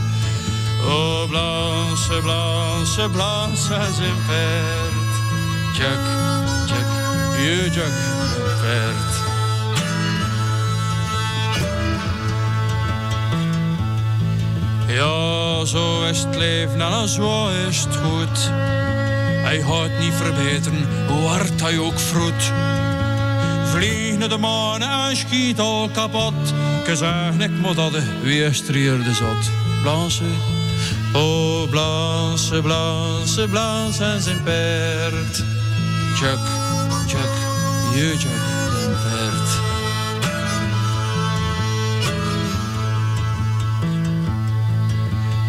Oh, Blanche, Blanche, Blanche zijn paard. Jack, Jack, je Jack, Ja, zo is het leven en zo is het goed. Hij gaat niet verbeteren, hoe hard hij ook vroet. Naar de maan en schiet al kapot. Gezegd, ik moet dat de weerstrierde zot. Blanche, oh Blanche, Blanche, Blanche en zijn paard. Jack, Jack, je Jack,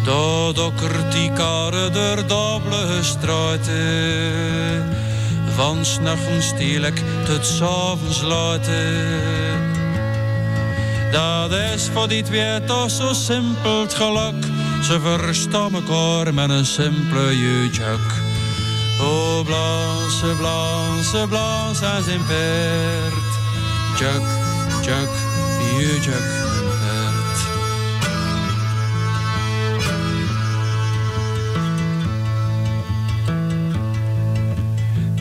Dat dokkert die karre door dobbele straten. Van s'nachts stiel ik tot s'avonds laten. Dat is voor die twee toch zo simpel het geluk. Ze verstaan elkaar met een simpele jutjak. Oh, Blanche, Blanche, Blanche en zijn paard. Jack, Jack, jutjak,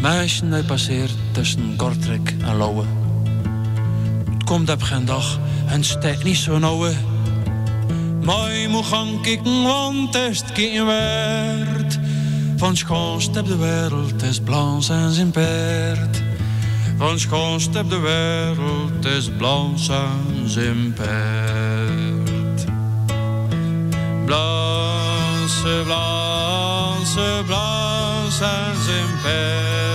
Meisje hij passeert tussen Kortrijk en Lauwe. Het komt op geen dag en steekt niet zo nauwe. Maar je moet gaan kijken, want het is geen waard. Van schoonst op de wereld is Blanche en zijn paard. Van schoonst op de wereld is Blanche en zijn paard. Blanche, blanche en zijn.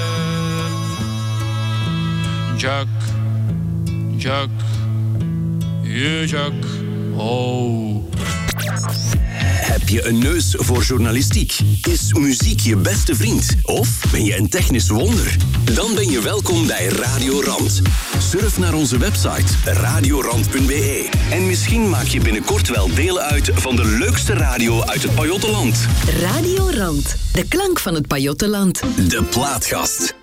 Jack, Jack, je Jack, oh. Heb je een neus voor journalistiek? Is muziek je beste vriend? Of ben je een technisch wonder? Dan ben je welkom bij Radio Rand. Surf naar onze website radiorand.be. En misschien maak je binnenkort wel deel uit van de leukste radio uit het Pajottenland. Radio Rand. De klank van het Pajottenland. De Plaatgast.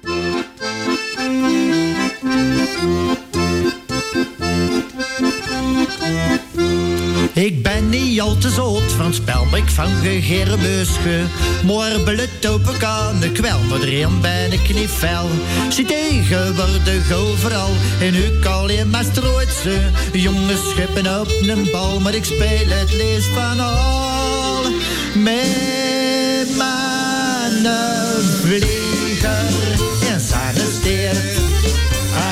Ik ben niet al te zoot van spel, maar ik van gegeren meusje. Maar belet open kan ik wel, maar erin ben ik niet fel. Zie tegenwoordig overal, en ik alleen maar strooitse. Jongens scheppen op een bal, maar ik speel het lees van al. Met mijn vlieger en zijn steert.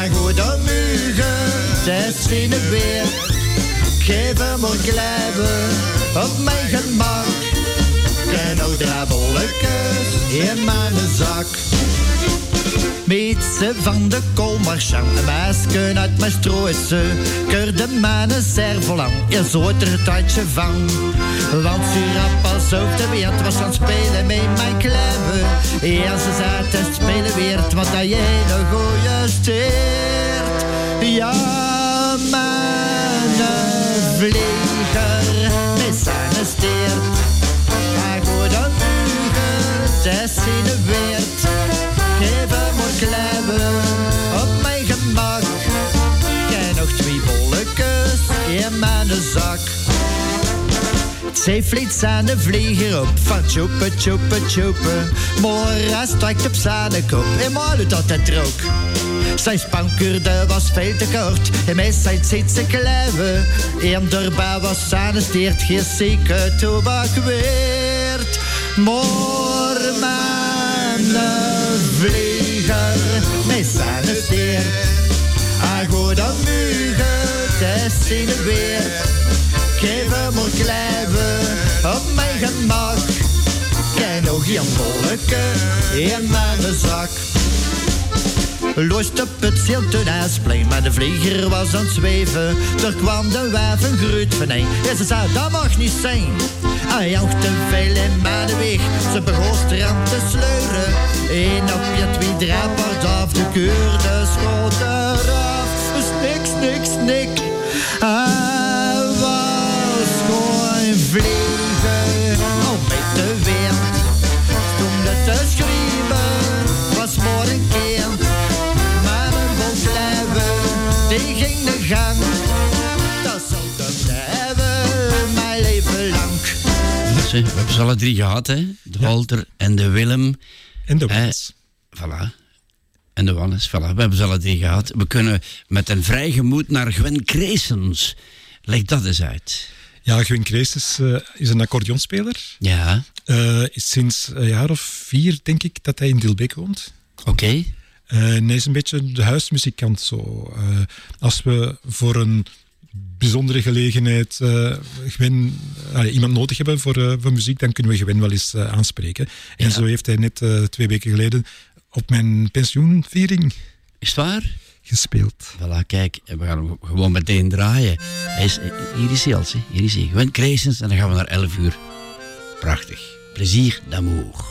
En goede mugen, in het weer. Hem een kleiben op mijn gemak. En ook drabbelletjes in mijn zak. Meetse van de koolmarchand, een meisje uit mijn strooise. Keurde mijn servolang, je zoet er handje van. Want ze rap pas op de wereld was gaan spelen met mijn kleiben. Ja, ze te spelen weer, want dat jij een goeie steert. Ja, vlieger met zijn steert. Hij goed aan mugen, zes in de weert. Geef hem een kleiben op mijn gemak. Kijk nog twee bolletjes in mijn zak. Zij vliegt zijn vlieger op van tjoepen, tjoepen, tjoepen. Hij strijkt op zijn kop en maar doet altijd rook. Zijn spankuurde was veel te kort en mij zijn zit ze kleven. En daarbij was zijn steert geen zieke tobak weert. Maar mijn vlieger met zijn steert. Hij gooit aan mugen, test in het weer. Geef hem een kleiven op mijn gemak. Kijk nog een bolleke in mijn zak. Loost op het Ziltenaasplein, maar de vlieger was aan het zweven. Er kwam de wijf een gruut van een. En ze zei, dat mag niet zijn. Hij jacht te veel in mijn weg. Ze begon strand te sleuren. En op je twee drappers af de keur, de schoot eraf. Snik, snik, snik. Hij was gewoon vliegen. We hebben ze alle drie gehad, hè? De Walter en de Willem. En de Wannes. voilà. En de Wannes, voilà. We hebben ze alle drie gehad. We kunnen met een vrij gemoed naar Gwen Creesens. Leg dat eens uit. Ja, Gwen Creesens eh, is een accordeonspeler. Ja. Eh, is sinds een jaar of vier, denk ik, dat hij in Dilbeek woont. Oké. Eh, en hij is een beetje de huismuzikant. Zo. Als we voor een bijzondere gelegenheid eh, Gwen, allee, iemand nodig hebben voor, eh, voor muziek, dan kunnen we Gwen wel eens eh, aanspreken. En zo heeft hij net eh, twee weken geleden op mijn pensioenviering Is het waar? gespeeld. Voilà, kijk, we gaan hem gewoon meteen draaien. Hij is, hier is hij, Elsie. Hier is hij. Gwen Creesens en dan gaan we naar 11 uur. Prachtig. Plezier d'amour.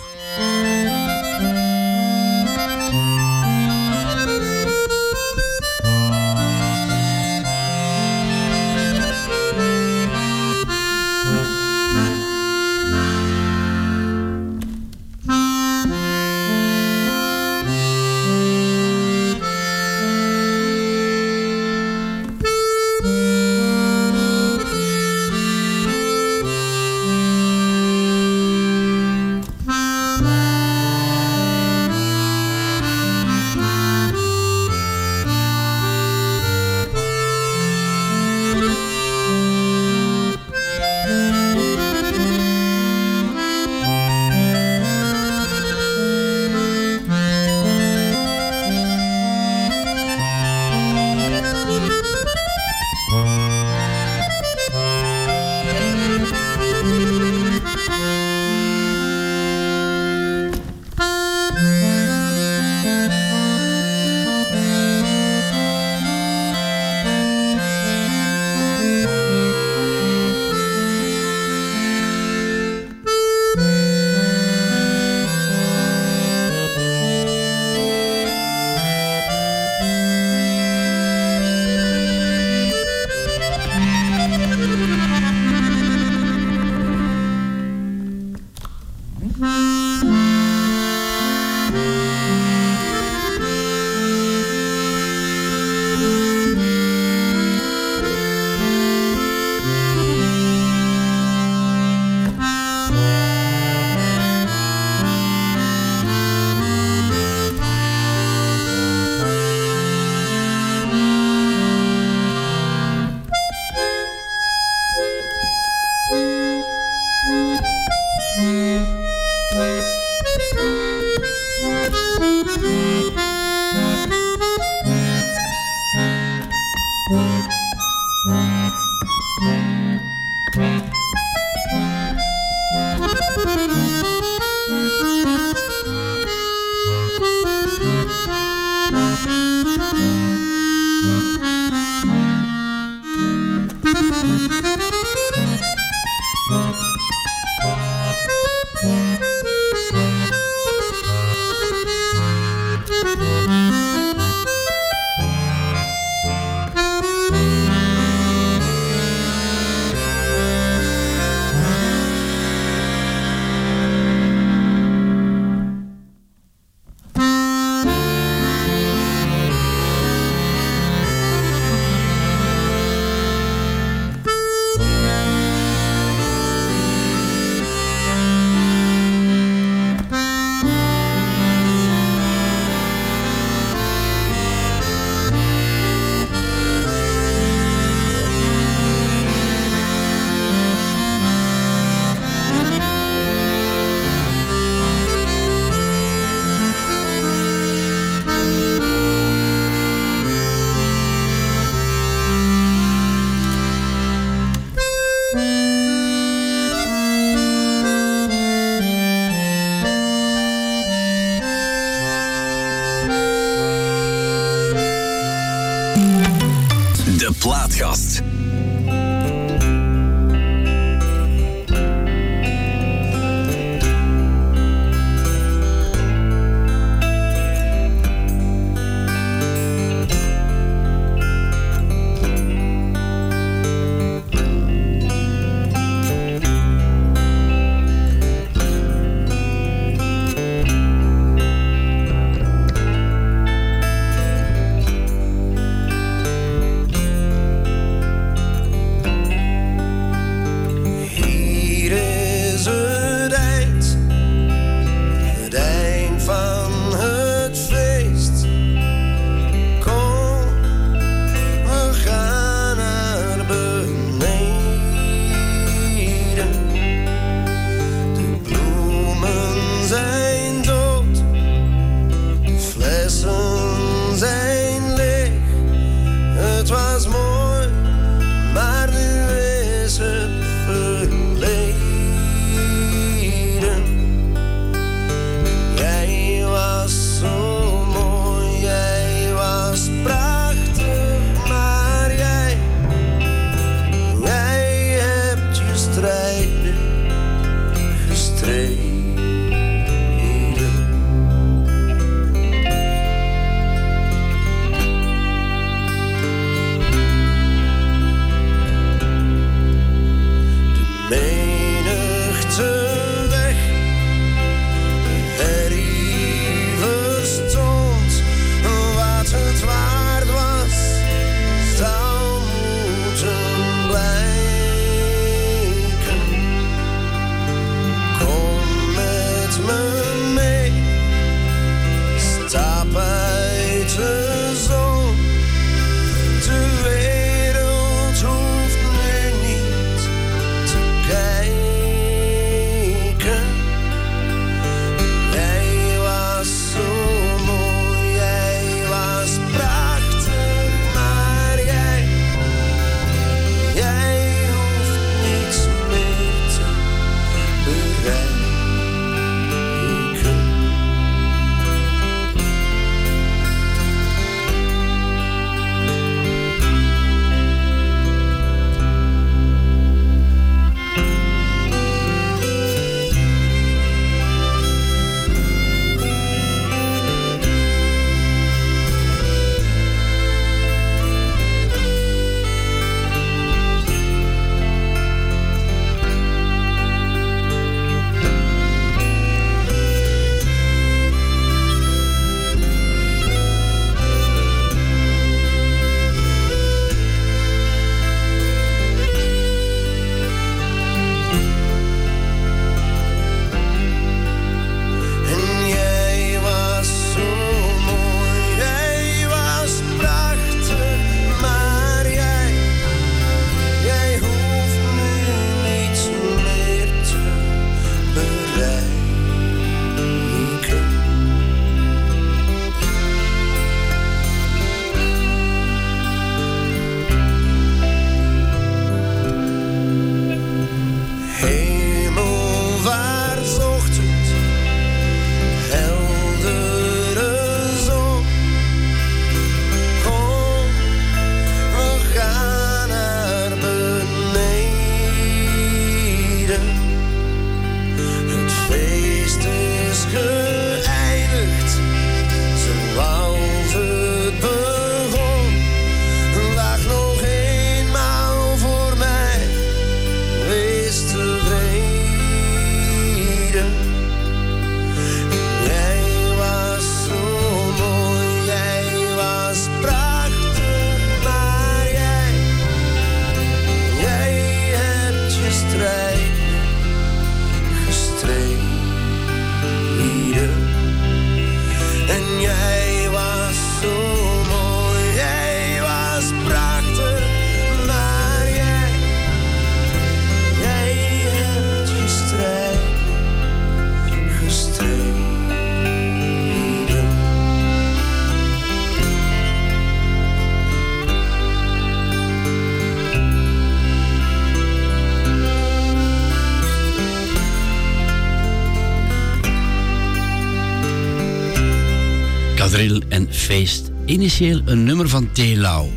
Een nummer van Telau.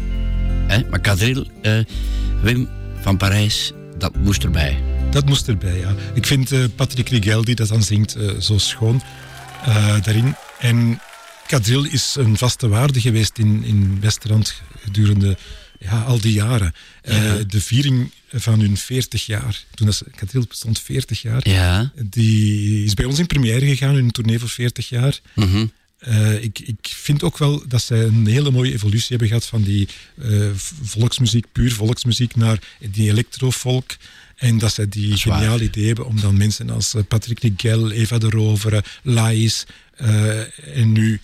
Maar Kadril, eh, Wim van Parijs, dat moest erbij. Dat moest erbij, ja. Ik vind eh, Patrick Rigel, die dat dan zingt, eh, zo schoon daarin. En Kadril is een vaste waarde geweest in, in Westerland gedurende ja, al die jaren. Ja. de viering van hun 40 jaar, toen dat, Kadril bestond 40 jaar, Ja. die is bij ons in première gegaan, hun tournee voor 40 jaar. Mhm. Eh, ik, ik vind ook wel dat zij een hele mooie evolutie hebben gehad van die eh, volksmuziek, puur volksmuziek, naar die electrofolk. En dat zij die waar. geniale idee hebben om dan mensen als eh, Patrick Rigel, Eva de Rovere, Laïs en nu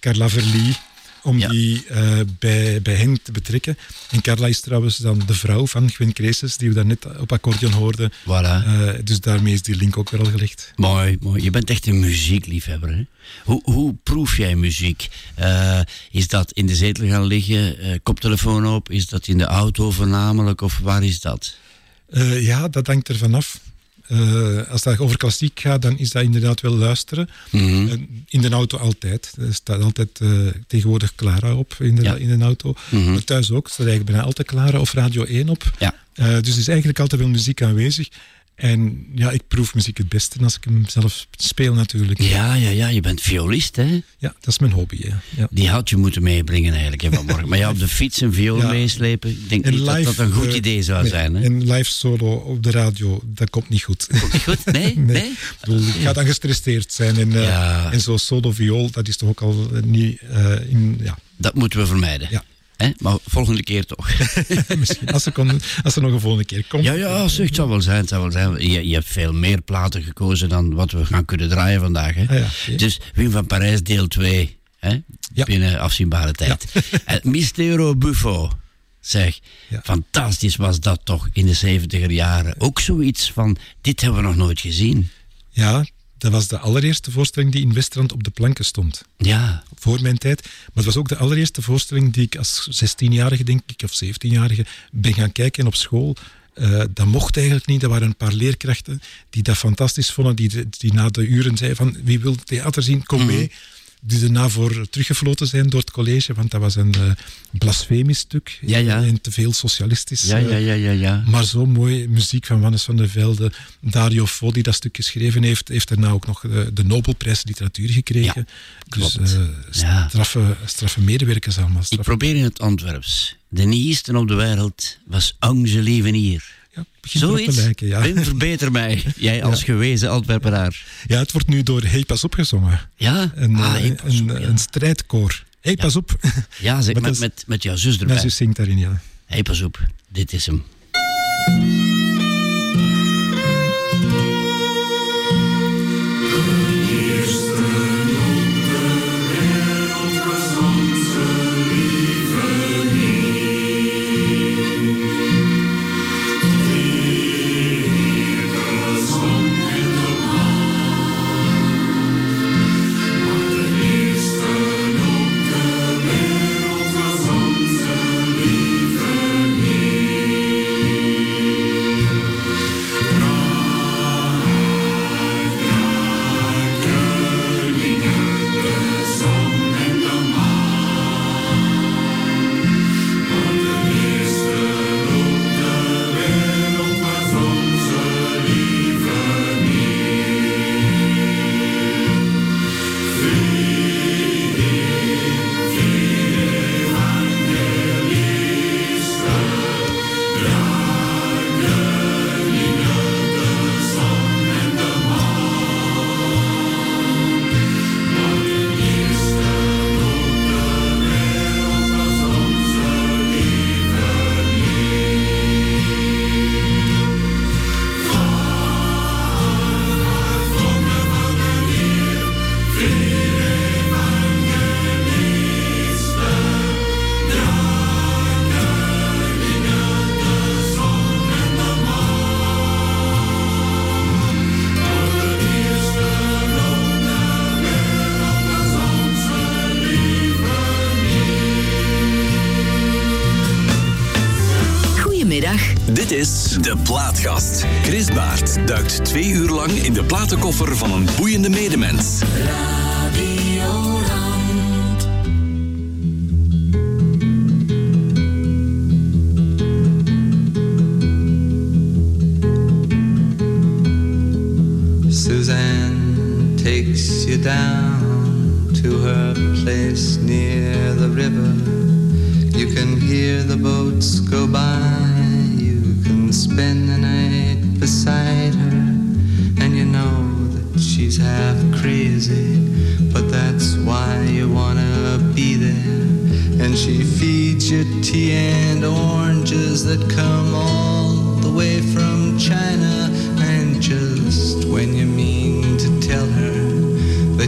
Carla Verlie, om die eh, bij, bij hen te betrekken. En Carla is trouwens dan de vrouw van Gwen Creeses, die we daarnet op accordeon hoorden. Voilà. Eh, dus daarmee is die link ook weer al gelegd. Mooi, mooi. Je bent echt een muziekliefhebber. Hè? Hoe, hoe proef jij muziek? Eh, is dat in de zetel gaan liggen, koptelefoon op? Is dat in de auto voornamelijk? Of waar is dat? Ja, dat hangt er vanaf. Eh als het over klassiek gaat, dan is dat inderdaad wel luisteren. Mhm. In de auto altijd. Er staat altijd eh, tegenwoordig Clara op in de, Ja. in de auto. Mhm. Maar thuis ook. Er staat eigenlijk bijna altijd Clara of Radio 1 op. Ja. Eh, dus er is eigenlijk altijd wel muziek aanwezig. En ja, ik proef muziek het beste als ik hem zelf speel natuurlijk. Ja, ja, ja. Je bent violist, hè? Ja, dat is mijn hobby. Ja. Ja. Die had je moeten meebrengen eigenlijk hè, vanmorgen. maar ja, op de fiets een viool Ja. meeslepen. Ik denk En niet dat dat een goed eh, idee zou nee, zijn. Hè? En live solo op de radio, dat komt niet goed. Komt niet goed? Nee? (laughs) nee? Ik, bedoel, ik ga dan gestresseerd zijn. En, eh, Ja. en zo solo viool, dat is toch ook al niet eh, in... Ja, Dat moeten we vermijden. Ja. Hè? Maar volgende keer toch. (laughs) misschien. Als er, kon, als er nog een volgende keer komt. Ja, ja, zeg, het zou wel zijn. Het zou wel zijn. Je, je hebt veel meer platen gekozen dan wat we gaan kunnen draaien vandaag. Hè? Ah ja. Dus Wim van Parijs deel 2. Hè? Ja. Binnen afzienbare tijd. (laughs) En Mistero Buffo. Zeg, fantastisch was dat toch in de 70er jaren. Ook zoiets van, dit hebben we nog nooit gezien. Ja, dat was de allereerste voorstelling die in Westerland op de planken stond. Ja. Voor mijn tijd. Maar het was ook de allereerste voorstelling die ik als 16-jarige, denk ik, of 17-jarige, ben gaan kijken op school. Eh, dat mocht eigenlijk niet. Er waren een paar leerkrachten die dat fantastisch vonden. Die, die na de uren zeiden van, wie wil theater zien, kom mee. Die daarna voor teruggefloten zijn door het college, want dat was een eh blasfemisch stuk. Ja, ja. En te veel socialistisch. Ja, eh, ja, ja, ja, ja. Maar zo mooi muziek van Wannes van der Velde. Dario Fo, die dat stuk geschreven heeft, heeft daarna ook nog de, de Nobelprijs literatuur gekregen. dus eh, Ja. straffe, straffe medewerkers allemaal. Ik probeer in het Antwerps. De nieuwste op de wereld was Angelievenier. Te Zoiets? lijken, ja. Wim, verbeter mij. Jij als Ja. gewezen Antwerpenaar. Ja, het wordt nu door Hey Pas Op gezongen. Ja? Een, Ah, eh, Hey Pas een, Op, ja. een strijdkoor. Hey Pas Op. (laughs) Ja, zeg, met, met, met jouw zus erbij. Mijn zus zingt daarin, ja. Hey, pas op. Dit is hem.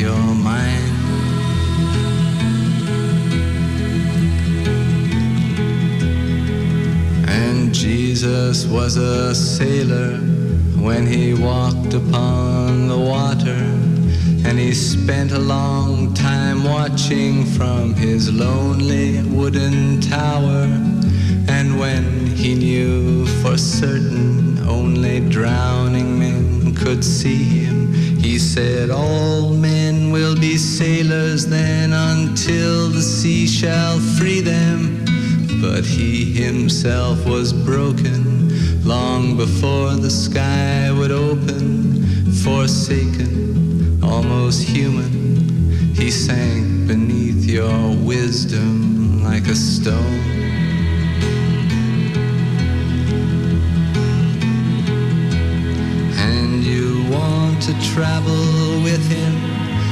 with your mind. And Jesus was a sailor when he walked upon the water. And he spent a long time watching from his lonely wooden tower. And when he knew for certain only drowning men could see him, he said, All men will be sailors then until the sea shall free them. But he himself was broken long before the sky would open, forsaken, almost human. He sank beneath your wisdom like a stone. And you want to travel with him,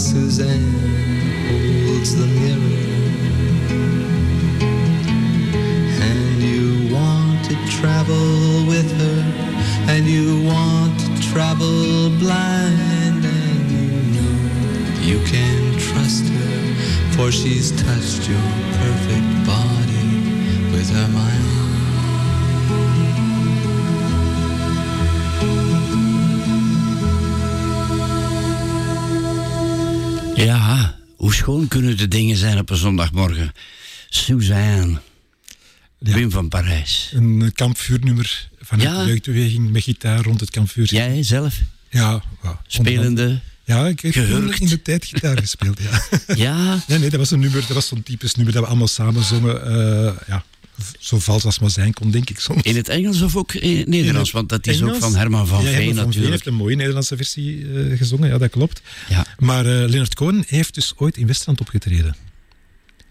Suzanne holds the mirror. Van. Een eh, kampvuurnummer vanuit Ja. de jeugdbeweging met gitaar rond het kampvuur. Jij zelf? Ja. wauw. Spelende? Ja, ik heb in de tijd gitaar gespeeld, ja. (laughs) Ja? Nee, nee, dat was een nummer, dat was zo'n typisch nummer dat we allemaal samen zongen. eh, ja, zo vals als maar zijn kon, denk ik soms. In het Engels of ook in het Nederlands? Want dat is ook van Herman van ja, Veen Herman van natuurlijk. heeft een mooie Nederlandse versie eh, gezongen, ja, dat klopt. Ja. Maar eh Leonard Cohen heeft dus ooit in Westland opgetreden.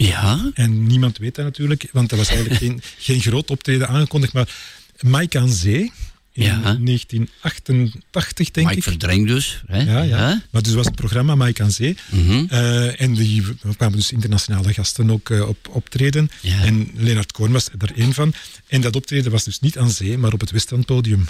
Ja? En niemand weet dat natuurlijk, want er was eigenlijk (laughs) geen, geen groot optreden aangekondigd. Maar Mike aan Zee, in Ja. 1988 denk Mike ik. Verdreng dus. Hè? Ja, ja. Maar dus was het programma Mike aan Zee. Mhm. Eh, en die, er kwamen dus internationale gasten ook eh, op optreden. Ja. En Leonard Cohen was er één van. En dat optreden was dus niet aan zee, maar op het Westlandpodium.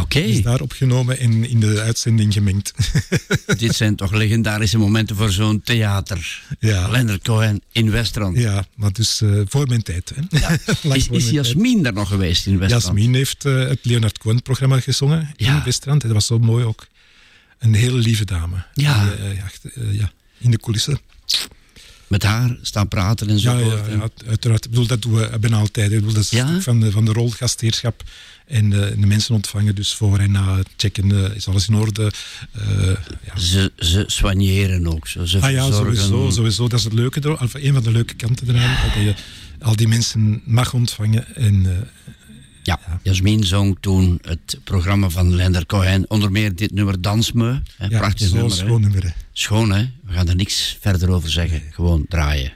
Oké. Is daar opgenomen en in de uitzending gemengd. (laughs) Dit zijn toch legendarische momenten voor zo'n theater. Ja. Leonard Cohen in Westrand. Ja, maar dus eh, voor mijn tijd. Hè. Ja. (laughs) is, is Jasmin daar nog geweest in Westrand? Jasmin heeft eh, het Leonard Cohen-programma gezongen in Westrand. Dat was zo mooi ook. Een hele lieve dame. Ja. Die, eh, ja in de coulissen met haar staan praten en zo. Ja, ja, ja, uiteraard. Ik bedoel, dat doen we bijna altijd. Ik bedoel, dat is ja? van, de, van de rolgastheerschap. En de, mensen ontvangen dus voor en na checken, eh, is alles in orde. Eh, ja. ze, ze soigneren ook. zo. ze ah ja, sowieso, sowieso. Dat is het leuke, of een van de leuke kanten eraan. Dat je al die mensen mag ontvangen en... Eh, ja, Jasmin zong toen het programma van Lender Cohen. Onder meer dit nummer Dans Me. Hè, ja, prachtig nummer. Schoon nummer. Schoon, hè? We gaan er niks verder over zeggen. Gewoon draaien.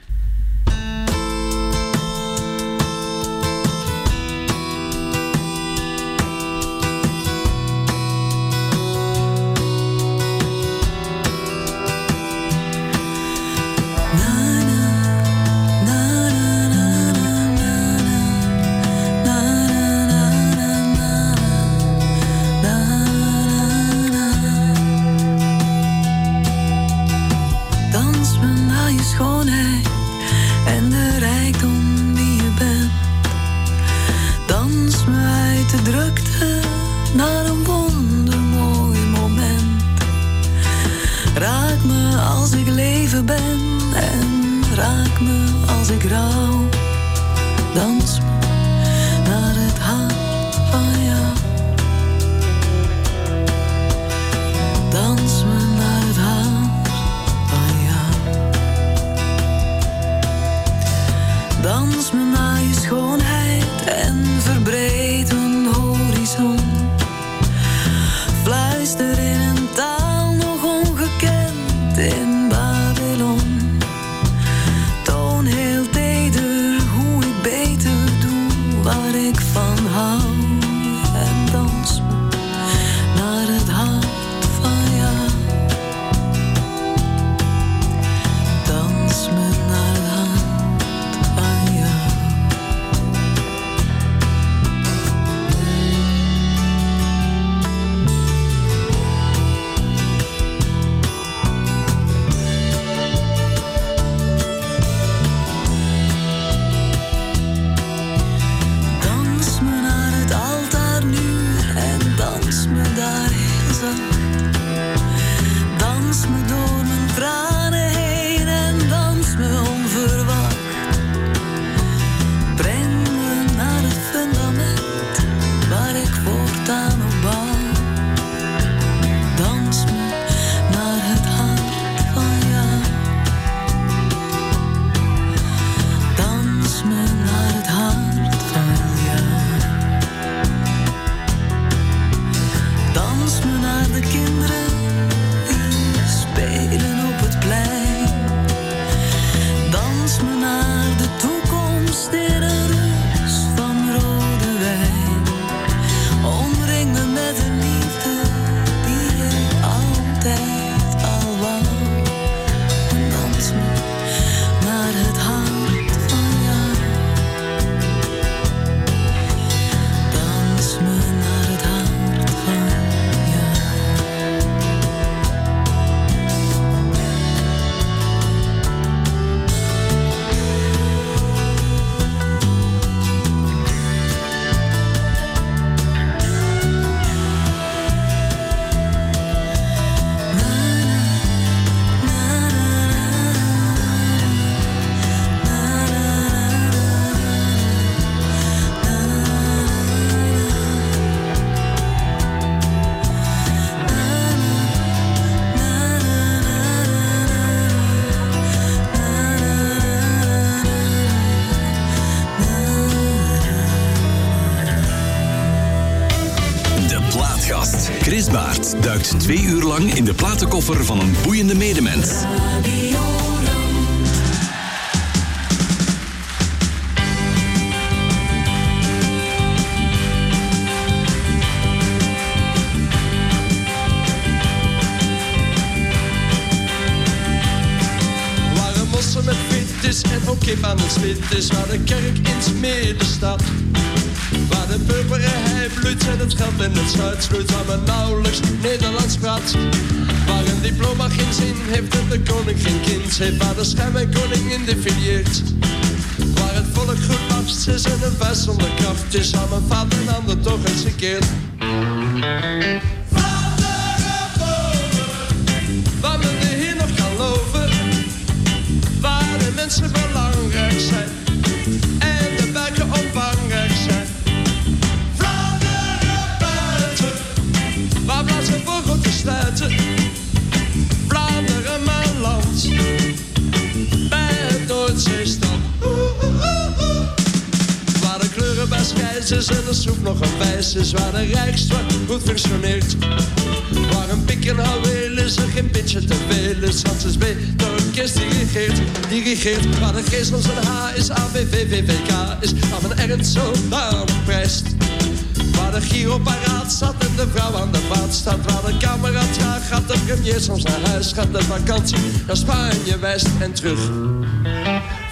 Soms naar huis gaat. De vakantie naar Spanje, West en terug.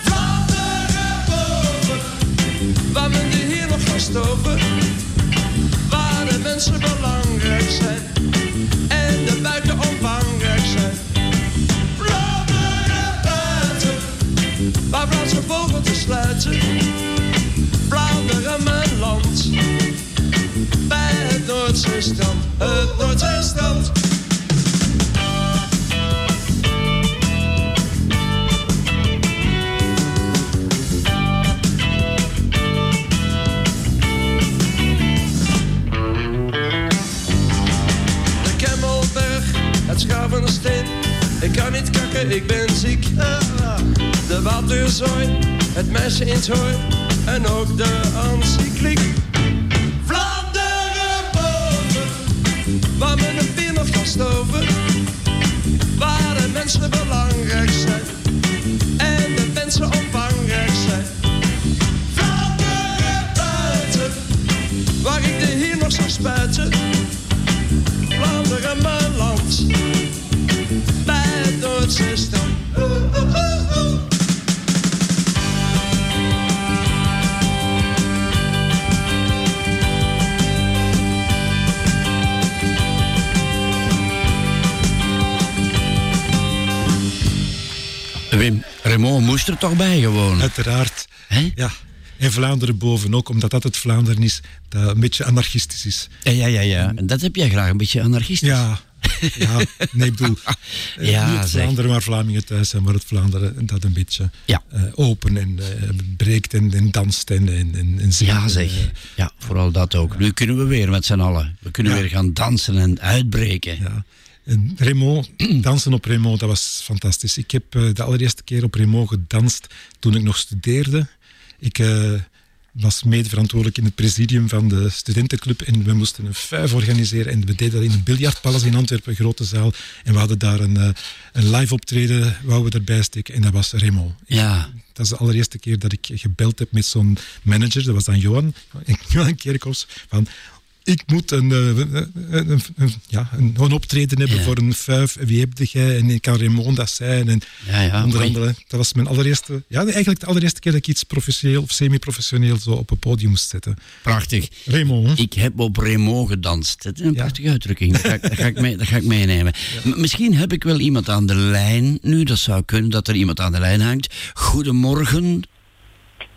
Vlaanderen boven, waar men de nog gaan stoven. Waar de mensen belangrijk zijn en de buiten omvangrijk zijn. Vlaanderen buiten, waar Vlaamse vogeltjes sluiten. Vlaanderen mijn land bij het Noordzeestrand, het Noordzeestrand. Ik ben ziek. De Waterzooi, het meisje in het hooi en ook de encycliek. Vlaanderen boven, waar men een bier nog kan stoven. Waar de mensen belangrijk zijn en de mensen omvangrijk zijn. Vlaanderen buiten, waar ik de hier nog zou spuiten. Vlaanderen mijn land, oeh, oeh, oeh. Wim, Raymond moest er toch bij gewoon. Uiteraard. Ja. En Vlaanderen boven ook, omdat dat het Vlaanderen is dat een beetje anarchistisch is. Ja, ja, ja, ja. En dat heb jij graag, een beetje anarchistisch. Ja, ja nee, ik bedoel, (laughs) eh, Ja, niet. Vlaanderen waar Vlamingen thuis zijn, maar het Vlaanderen dat een beetje eh, open en eh, breekt en, en danst en, en, en, en zingt. Ja, zeg. Ja, vooral dat ook. Nu kunnen we weer met z'n allen. We kunnen weer gaan dansen en uitbreken. Ja. En (clears throat) dansen op Raymond, dat was fantastisch. Ik heb de allereerste keer op Raymond gedanst toen ik nog studeerde. Ik was mede verantwoordelijk in het presidium van de studentenclub en we moesten een fuif organiseren. En we deden dat in het biljartpaleis in Antwerpen, een grote zaal. En we hadden daar een, eh, een live optreden, wouden we erbij steken. En dat was Raymond. Ja. Dat is de allereerste keer dat ik gebeld heb met zo'n manager. Dat was dan Johan, (laughs) Johan Kerkhoffs. Van, ik moet een, eh, een, een- een- ja, een, een optreden hebben Ja. voor een fuif. Wie heb jij? En ik kan Raymond dat zijn. En Ja, ja, onder andere, dat was mijn allereerste, ja, eigenlijk de allereerste keer dat ik iets professioneel of semi-professioneel zo op een podium moest zetten. Prachtig. Raymond. Ik heb op Raymond gedanst. Dat is een prachtige uitdrukking. Dat ga, ik- dat ga ik, mee, dat ga ik meenemen. Misschien heb ik wel iemand aan de lijn nu. Dat zou kunnen dat er iemand aan de lijn hangt. Goedemorgen.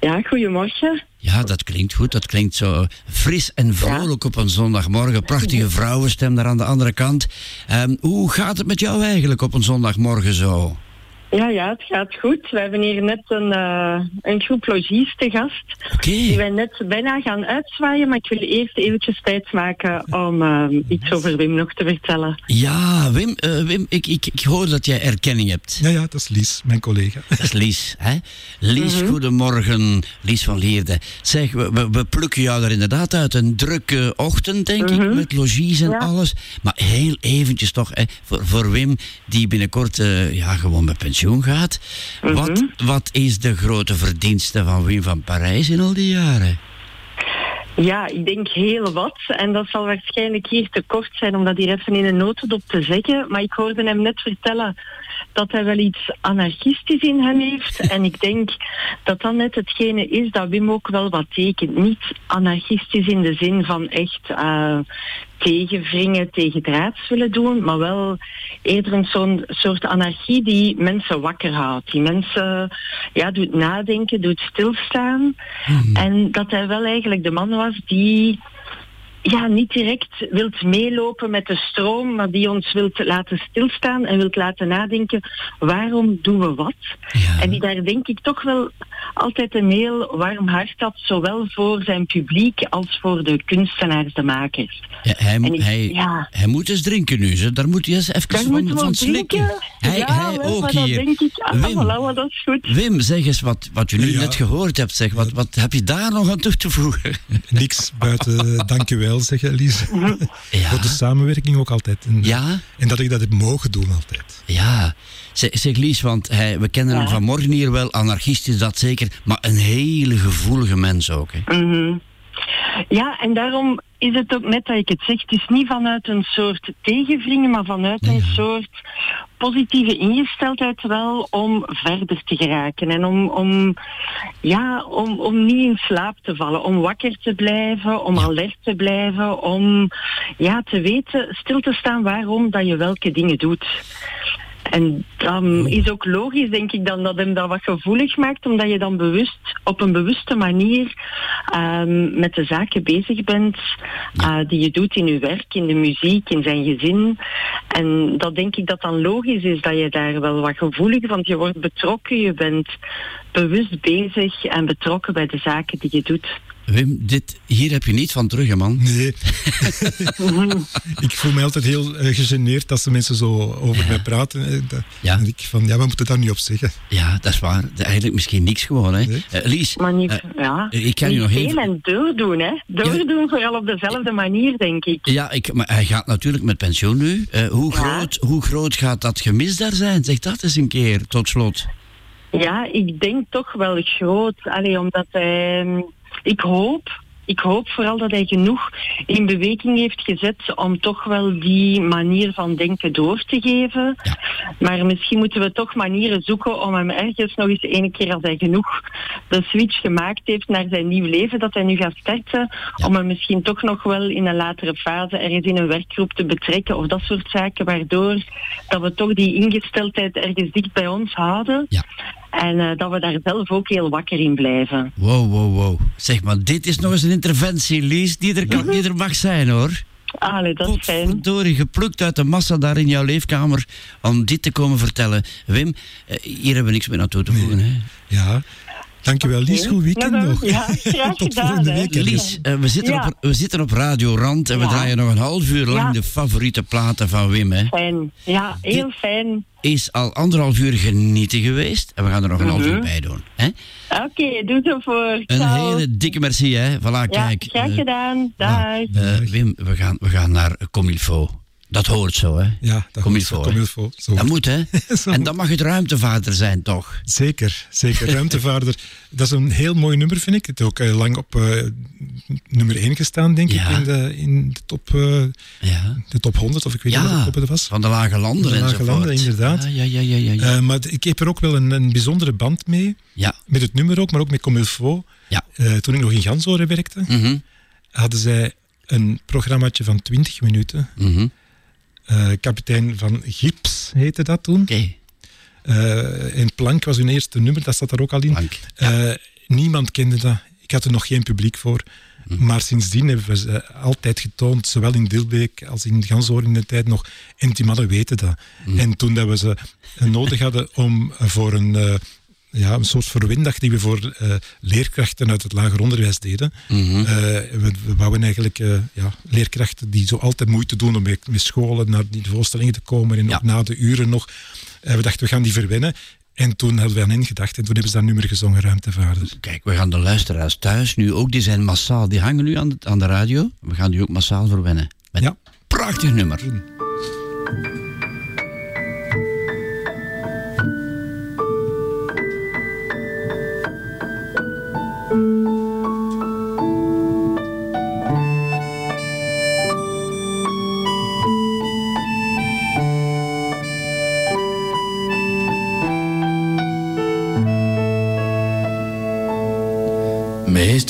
Ja, goedemorgen. Ja, dat klinkt goed. Dat klinkt zo fris en vrolijk op een zondagmorgen. Prachtige vrouwenstem daar aan de andere kant. Ehm, hoe gaat het met jou eigenlijk op een zondagmorgen zo? Ja, ja, het gaat goed. We hebben hier net een, eh, een groep logies te gast. Die wij net bijna gaan uitzwaaien, maar ik wil eerst eventjes tijd maken om eh, iets over Wim nog te vertellen. Ja, Wim, eh, Wim ik, ik, ik hoor dat jij erkenning hebt. Ja, ja, dat is Lies, mijn collega. Dat is Lies, hè? Lies, Mhm. goedemorgen. Lies van Leerde. Zeg, we, we, we plukken jou er inderdaad uit. Een drukke ochtend, denk Mhm. ik, met logies en alles. Maar heel eventjes toch, hè, voor, voor Wim, die binnenkort eh, ja, gewoon met pensioen gaat. Mhm. wat, wat is de grote verdienste van Wim van Parijs in al die jaren? Ja, ik denk heel wat. En dat zal waarschijnlijk hier te kort zijn om dat hier even in een notendop te zeggen. Maar ik hoorde hem net vertellen dat hij wel iets anarchistisch in hem heeft. (laughs) En ik denk dat dat net hetgene is dat Wim ook wel wat tekent. Niet anarchistisch in de zin van echt eh tegenwringen, tegen draads willen doen, maar wel eerder een zo'n soort anarchie die mensen wakker houdt. Die mensen ja, doet nadenken, doet stilstaan. En dat hij wel eigenlijk de man was die ja, niet direct wilt meelopen met de stroom, maar die ons wilt laten stilstaan en wilt laten nadenken, waarom doen we wat? En die daar denk ik toch wel altijd een heel warm hart had, zowel voor zijn publiek als voor de kunstenaars, de makers. Ja, hij, ik- hij, ja. hij moet eens drinken nu. Ze. Daar moet hij eens even Daar van, slikken. Hij, ja, hij wel, ook hier. denk ik. Ah, Wim. voilà, dat is goed. Wim, zeg eens wat, wat je nu Ja. net gehoord hebt. Zeg. Wat, wat heb je daar nog aan toe te voegen? Niks buiten eh, dankjewel zeggen, Lies. (laughs) Voor de samenwerking ook altijd. En, Ja? en dat ik dat heb mogen doen altijd. Ja, zeg, zeg Lies, want hij, we kennen hem Ja. vanmorgen hier wel. Anarchist is dat zeker, maar een hele gevoelige mens ook. Hè. Mhm. Ja, en daarom is het ook net dat ik het zeg. Het is niet vanuit een soort tegenvringen, maar vanuit een soort positieve ingesteldheid wel om verder te geraken. En om, om, ja, om, om niet in slaap te vallen. Om wakker te blijven, om alert te blijven. Om ja, te weten, stil te staan waarom dat je welke dingen doet. En dan is ook logisch, denk ik, dan dat hem dat wat gevoelig maakt, omdat je dan bewust, op een bewuste manier ehm, met de zaken bezig bent eh, die je doet in je werk, in de muziek, in zijn gezin. En dat denk ik dat dan logisch is dat je daar wel wat gevoelig, want je wordt betrokken, je bent bewust bezig en betrokken bij de zaken die je doet. Wim, dit, hier heb je niet van terug, hè, man. Nee. (laughs) ik voel me altijd heel eh, gegeneerd als de mensen zo over mij praten. Dat- Ja. En ik van, ja, we moeten daar niet op zeggen. Ja, dat is waar. Eigenlijk misschien niks gewoon. Hè. Eh, Lies, Maar niet, eh, ja, ik kan je niet nog even... en doordoen, hè. Doordoen vooral op dezelfde manier, denk ik. Ja, ik, maar hij gaat natuurlijk met pensioen nu. Eh, hoe, Ja. groot, hoe groot gaat dat gemis daar zijn? Zeg dat eens een keer, tot slot. Ja, ik denk toch wel groot. Allee, omdat hij... Ik hoop... Ik hoop vooral dat hij genoeg in beweging heeft gezet om toch wel die manier van denken door te geven. Maar misschien moeten we toch manieren zoeken om hem ergens nog eens ene keer als hij genoeg de switch gemaakt heeft naar zijn nieuw leven dat hij nu gaat starten, om hem misschien toch nog wel in een latere fase ergens in een werkgroep te betrekken of dat soort zaken, waardoor dat we toch die ingesteldheid ergens dicht bij ons houden. En eh, dat we daar zelf ook heel wakker in blijven. Wow, wow, wow. Zeg maar, dit is nog eens een interventie, Lies, die er, kan, die er mag zijn, hoor. Allee, dat is fijn. Verdorie, geplukt uit de massa daar in jouw leefkamer om dit te komen vertellen. Wim, eh, hier hebben we niks meer aan toe te voegen, hè? Ja. Dankjewel, Lies. Goed weekend Ja, dan- nog. ja, graag (laughs) Tot gedaan, volgende week. ergens. Lies, eh, we, zitten Ja. op, we zitten op Radio Rand en we draaien nog een half uur lang Ja. de favoriete platen van Wim, hè? Fijn. Ja, heel fijn. Is al anderhalf uur genieten geweest en we gaan er nog een half uur Mhm. bij doen. Hè? Oké, doe zo voor. Een Ciao. hele dikke merci, hè? Voilà, Ja, kijk. graag eh, gedaan. Dag. eh, Wim, we gaan, we gaan naar Comilfo. Dat hoort zo, hè? Ja, dat hoort hè? zo. Dat moet, hè? (laughs) en dan mag het ruimtevader zijn, toch? Zeker, zeker. Ruimtevaarder. (laughs) Dat is een heel mooi nummer, vind ik. Het ook eh, lang op eh, nummer 1 gestaan, denk Ja. ik, in de, in de, top, eh, Ja. de top 100, of ik weet niet wat top het was. Van de lage landen De lage enzovoort. landen, inderdaad. Ja, ja, ja, ja. ja, maar ik heb er ook wel een, een bijzondere band mee. Ja. Met het nummer ook, maar ook met Comilfo. Ja. Toen ik nog in Gansoren werkte, Mhm. hadden zij een programmaatje van 20 minuten. Mhm. Eh, kapitein van Gips heette dat toen. Oké. Eh, en Plank was hun eerste nummer, dat zat daar ook al in. Eh, niemand kende dat. Ik had er nog geen publiek voor. Mhm. Maar sindsdien hebben we ze altijd getoond, zowel in Dilbeek als in Ganshoorn in de tijd nog. En die mannen weten dat. Mhm. En toen dat we ze eh, nodig hadden om eh, voor een, eh, ja, een soort verwindag die we voor eh, leerkrachten uit het lager onderwijs deden. Mhm. Eh, we, we wouden eigenlijk eh, ja, leerkrachten die zo altijd moeite doen om met, met scholen naar die voorstellingen te komen en ook na de uren nog. We dachten, we gaan die verwennen. En toen hadden we aan hen gedacht en toen hebben ze dat nummer gezongen, Ruimtevader. Kijk, we gaan de luisteraars thuis nu ook, die zijn massaal, die hangen nu aan de, aan de radio. We gaan die ook massaal verwennen. Met Ja. een prachtig nummer.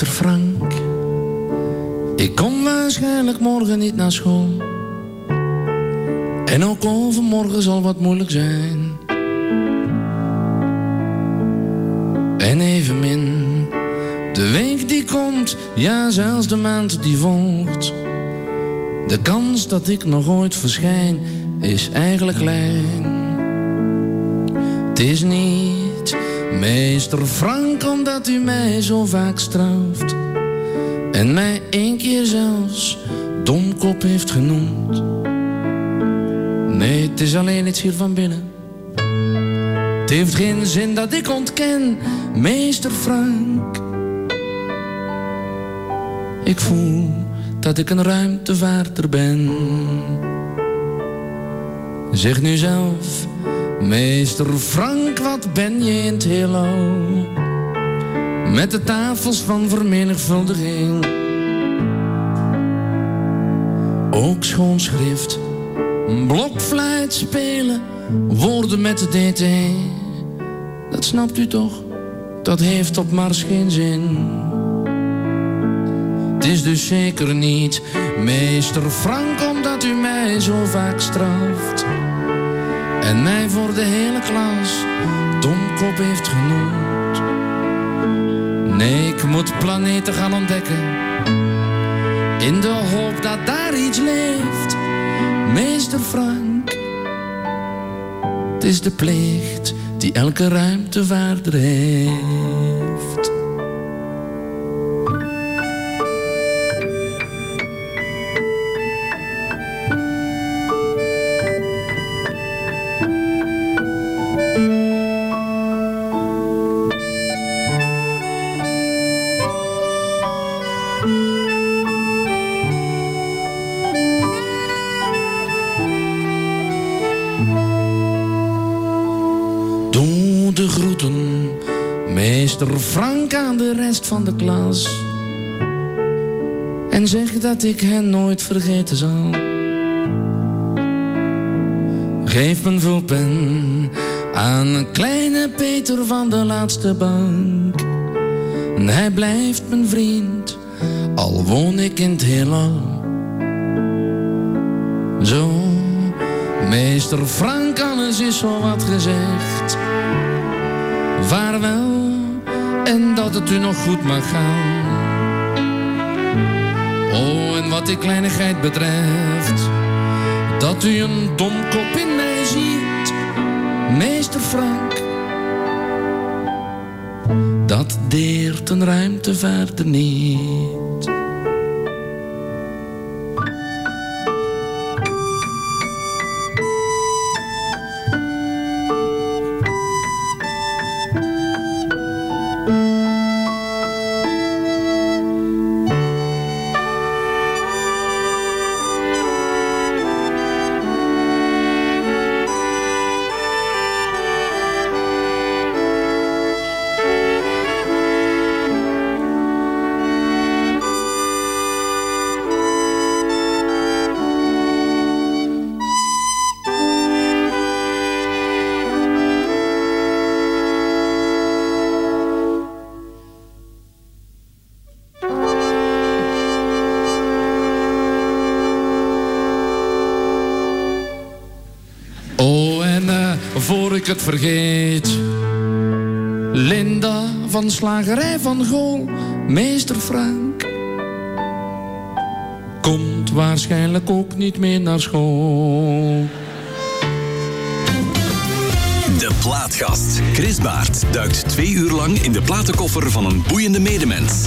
Frank, ik kom waarschijnlijk morgen niet naar school. En ook overmorgen zal wat moeilijk zijn. En evenmin de week die komt, ja zelfs de maand die volgt. De kans dat ik nog ooit verschijn is eigenlijk klein. Het is niet meester Frank omdat u mij zo vaak straft. En mij één keer zelfs domkop heeft genoemd. Nee, het is alleen iets hier van binnen. Het heeft geen zin dat ik ontken, meester Frank. Ik voel dat ik een ruimtevaarder ben. Zeg nu zelf, meester Frank, wat ben je in het heelal? Met de tafels van vermenigvuldiging. Ook schoon schrift, blokfluit spelen, woorden met de DT. Dat snapt u toch, dat heeft op Mars geen zin. Het is dus zeker niet meester Frank omdat u mij zo vaak straft. En mij voor de hele klas domkop heeft genoemd. Nee, ik moet planeten gaan ontdekken. In de hoop dat daar iets leeft. Meester Frank. Het is de plicht die elke ruimtevaarder heeft. Van de klas. En zeg dat ik hen nooit vergeten zal. Geef mijn vulpen aan kleine Peter van de laatste bank. En hij blijft mijn vriend, al woon ik in het heelal. Zo, meester Frank, alles is zo wat gezegd. Vaarwel, en dat het u nog goed mag gaan. Oh, en wat die kleinigheid betreft, dat u een domkop in mij ziet, meester Frank. Dat deert een ruimtevaarder niet. Vergeet. Linda van Slagerij van Gool, meester Frank. Komt waarschijnlijk ook niet meer naar school. De Plaatgast. Chris Baert duikt twee uur lang in de platenkoffer van een boeiende medemens.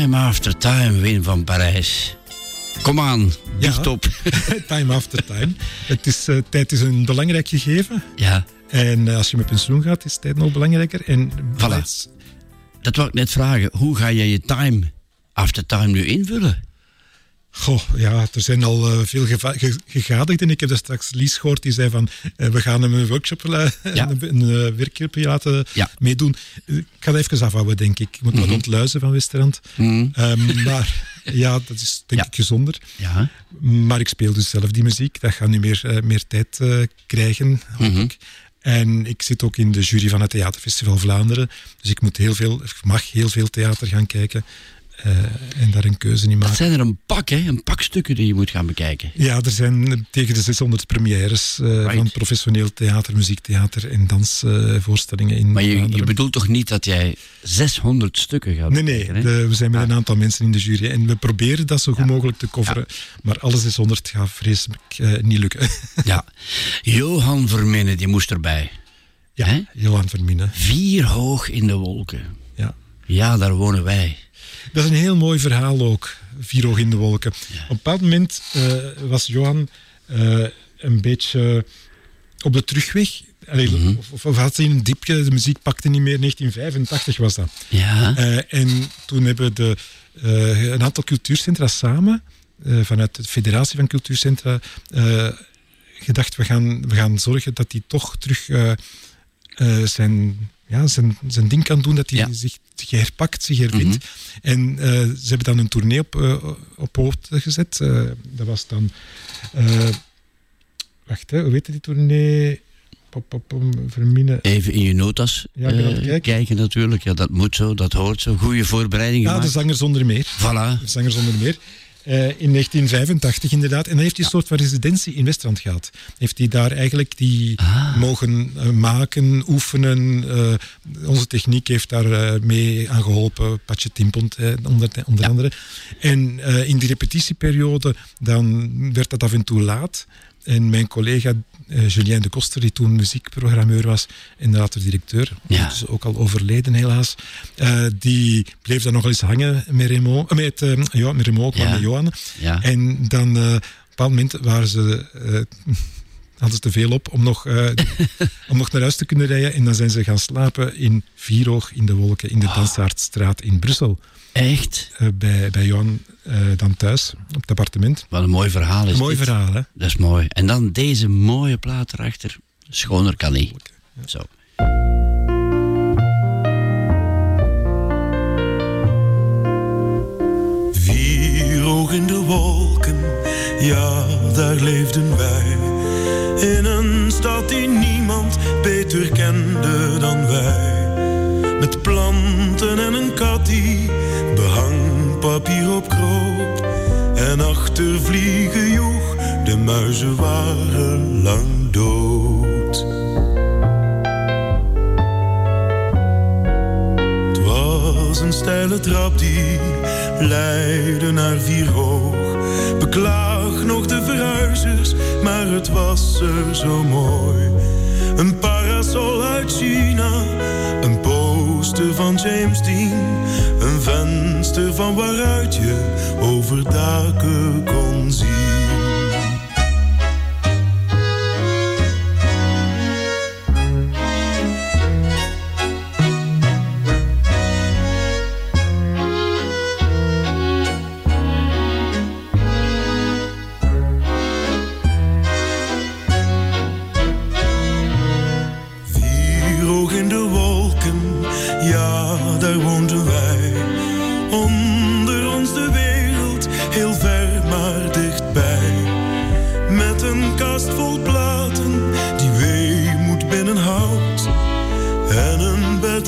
Time After Time, Win van Parijs. Kom aan, dicht op. (laughs) time after time. Het is, eh, tijd is een belangrijk gegeven. Ja. En eh, als je met pensioen gaat, is tijd nog belangrijker. En Voilà. Dat wou ik net vragen. Hoe ga jij je time after time nu invullen? Goh, ja, er zijn al eh, veel gegadigden. Ik heb daar straks Lies gehoord, die zei van, eh, we gaan hem een workshop, Ja. een, een eh, laten Ja. meedoen. Ik ga dat even afhouden, denk ik. Ik moet wat Mhm. ontluizen van Westerland. Ehm, maar ja, dat is denk ik gezonder. Ja. Maar ik speel dus zelf die muziek. Dat gaat nu meer, meer tijd krijgen, hoop Mhm. ik. En ik zit ook in de jury van het Theaterfestival Vlaanderen. Dus ik moet heel veel, ik mag heel veel theater gaan kijken. Eh, en daar een keuze in maken. Dat zijn er een pak, hè? Een pak stukken die je moet gaan bekijken. Ja, er zijn tegen de 600 premières eh, van professioneel theater, muziektheater en dansvoorstellingen in Maar je, bedoelt toch niet dat jij 600 stukken gaat Nee, nee, bekijken, hè? de- we zijn met een aantal mensen in de jury en we proberen dat zo goed mogelijk te coveren. Maar alle 600 gaat vreselijk eh, niet lukken. (laughs) Ja. Johan Vermenne, die moest erbij. Ja, Johan Vermine. Vier hoog in de wolken. Ja. Ja, daar wonen wij. Dat is een heel mooi verhaal ook, Vier in de wolken. Op een bepaald moment eh, was Johan eh, een beetje op de terugweg. Allee, Mhm. of, of had hij een diepje, de muziek pakte niet meer. 1985 was dat. Ja. Eh, en toen hebben de, een aantal cultuurcentra samen, vanuit de Federatie van Cultuurcentra, gedacht, we gaan, we gaan zorgen dat hij toch terug zijn, ja, zijn, zijn ding kan doen, dat hij zich, zich herpakt, zich hervindt. En eh, ze hebben dan een tournee op, eh, op poten gezet. Eh, dat was dan... wacht, hè, hoe heet die tournee? Even in je notas Ja, kijken. kijken natuurlijk. Ja, dat moet zo, dat hoort zo. Goede voorbereiding Ja, de zanger zonder meer. Voilà. De zanger zonder meer. Eh, in 1985 inderdaad. En dan heeft hij een soort van residentie in Westland gehad. Heeft hij daar eigenlijk die Ah. mogen eh, maken, oefenen. Eh, onze techniek heeft daar mee aan geholpen. Patje Timpont onder, onder andere. En in die repetitieperiode dan werd dat af en toe laat. En mijn collega eh, Julien de Koster, die toen muziekprogrammeur was en later directeur, Ja. dus ook al overleden helaas, eh, die bleef dan nog eens hangen met Remo, eh, met, ja, met Remo, ook Ja. met Johan. Ja. En dan op een bepaald moment waren ze, hadden ze te veel op om nog, eh, (laughs) om nog naar huis te kunnen rijden. En dan zijn ze gaan slapen in Vieroog in de Wolken, in de Dansaardstraat in Brussel. Echt? Eh, bij, bij Johan eh, dan thuis, op het appartement. Wat een mooi verhaal is Een mooi dit. verhaal, hè? Dat is mooi. En dan deze mooie plaat erachter. Schoner kan niet. Zo. Vier oog in de wolken, ja, daar leefden wij. In een stad die niemand beter kende dan wij. Met planten en een kat die behangpapier opkroop. En achter vliegen joeg, de muizen waren lang dood. Het was een steile trap die leidde naar vier hoog. Beklaag nog de verhuizers, maar het was er zo mooi. Een parasol uit China, een poster van James Dean. Een venster van waaruit je over daken kon zien.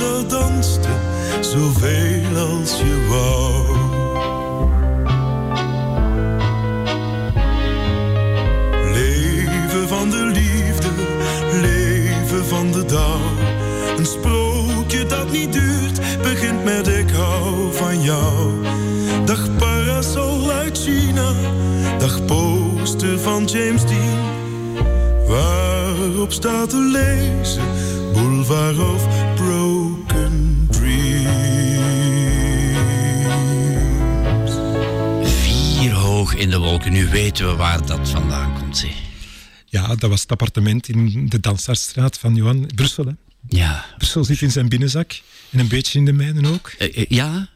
Dat danste, zoveel als je wou. Leven van de liefde, leven van de dag. Een sprookje dat niet duurt, begint met ik hou van jou. Dag parasol uit China, dag poster van James Dean. Waarop staat te lezen, Boulevard of Broken in de wolken. Nu weten we waar dat vandaan komt. Zeg. Ja, dat was het appartement in de Dansartstraat van Johan, Brussel. Hè. Ja. Brussel zit in zijn binnenzak en een beetje in de mijnen ook. Eh, eh, ja?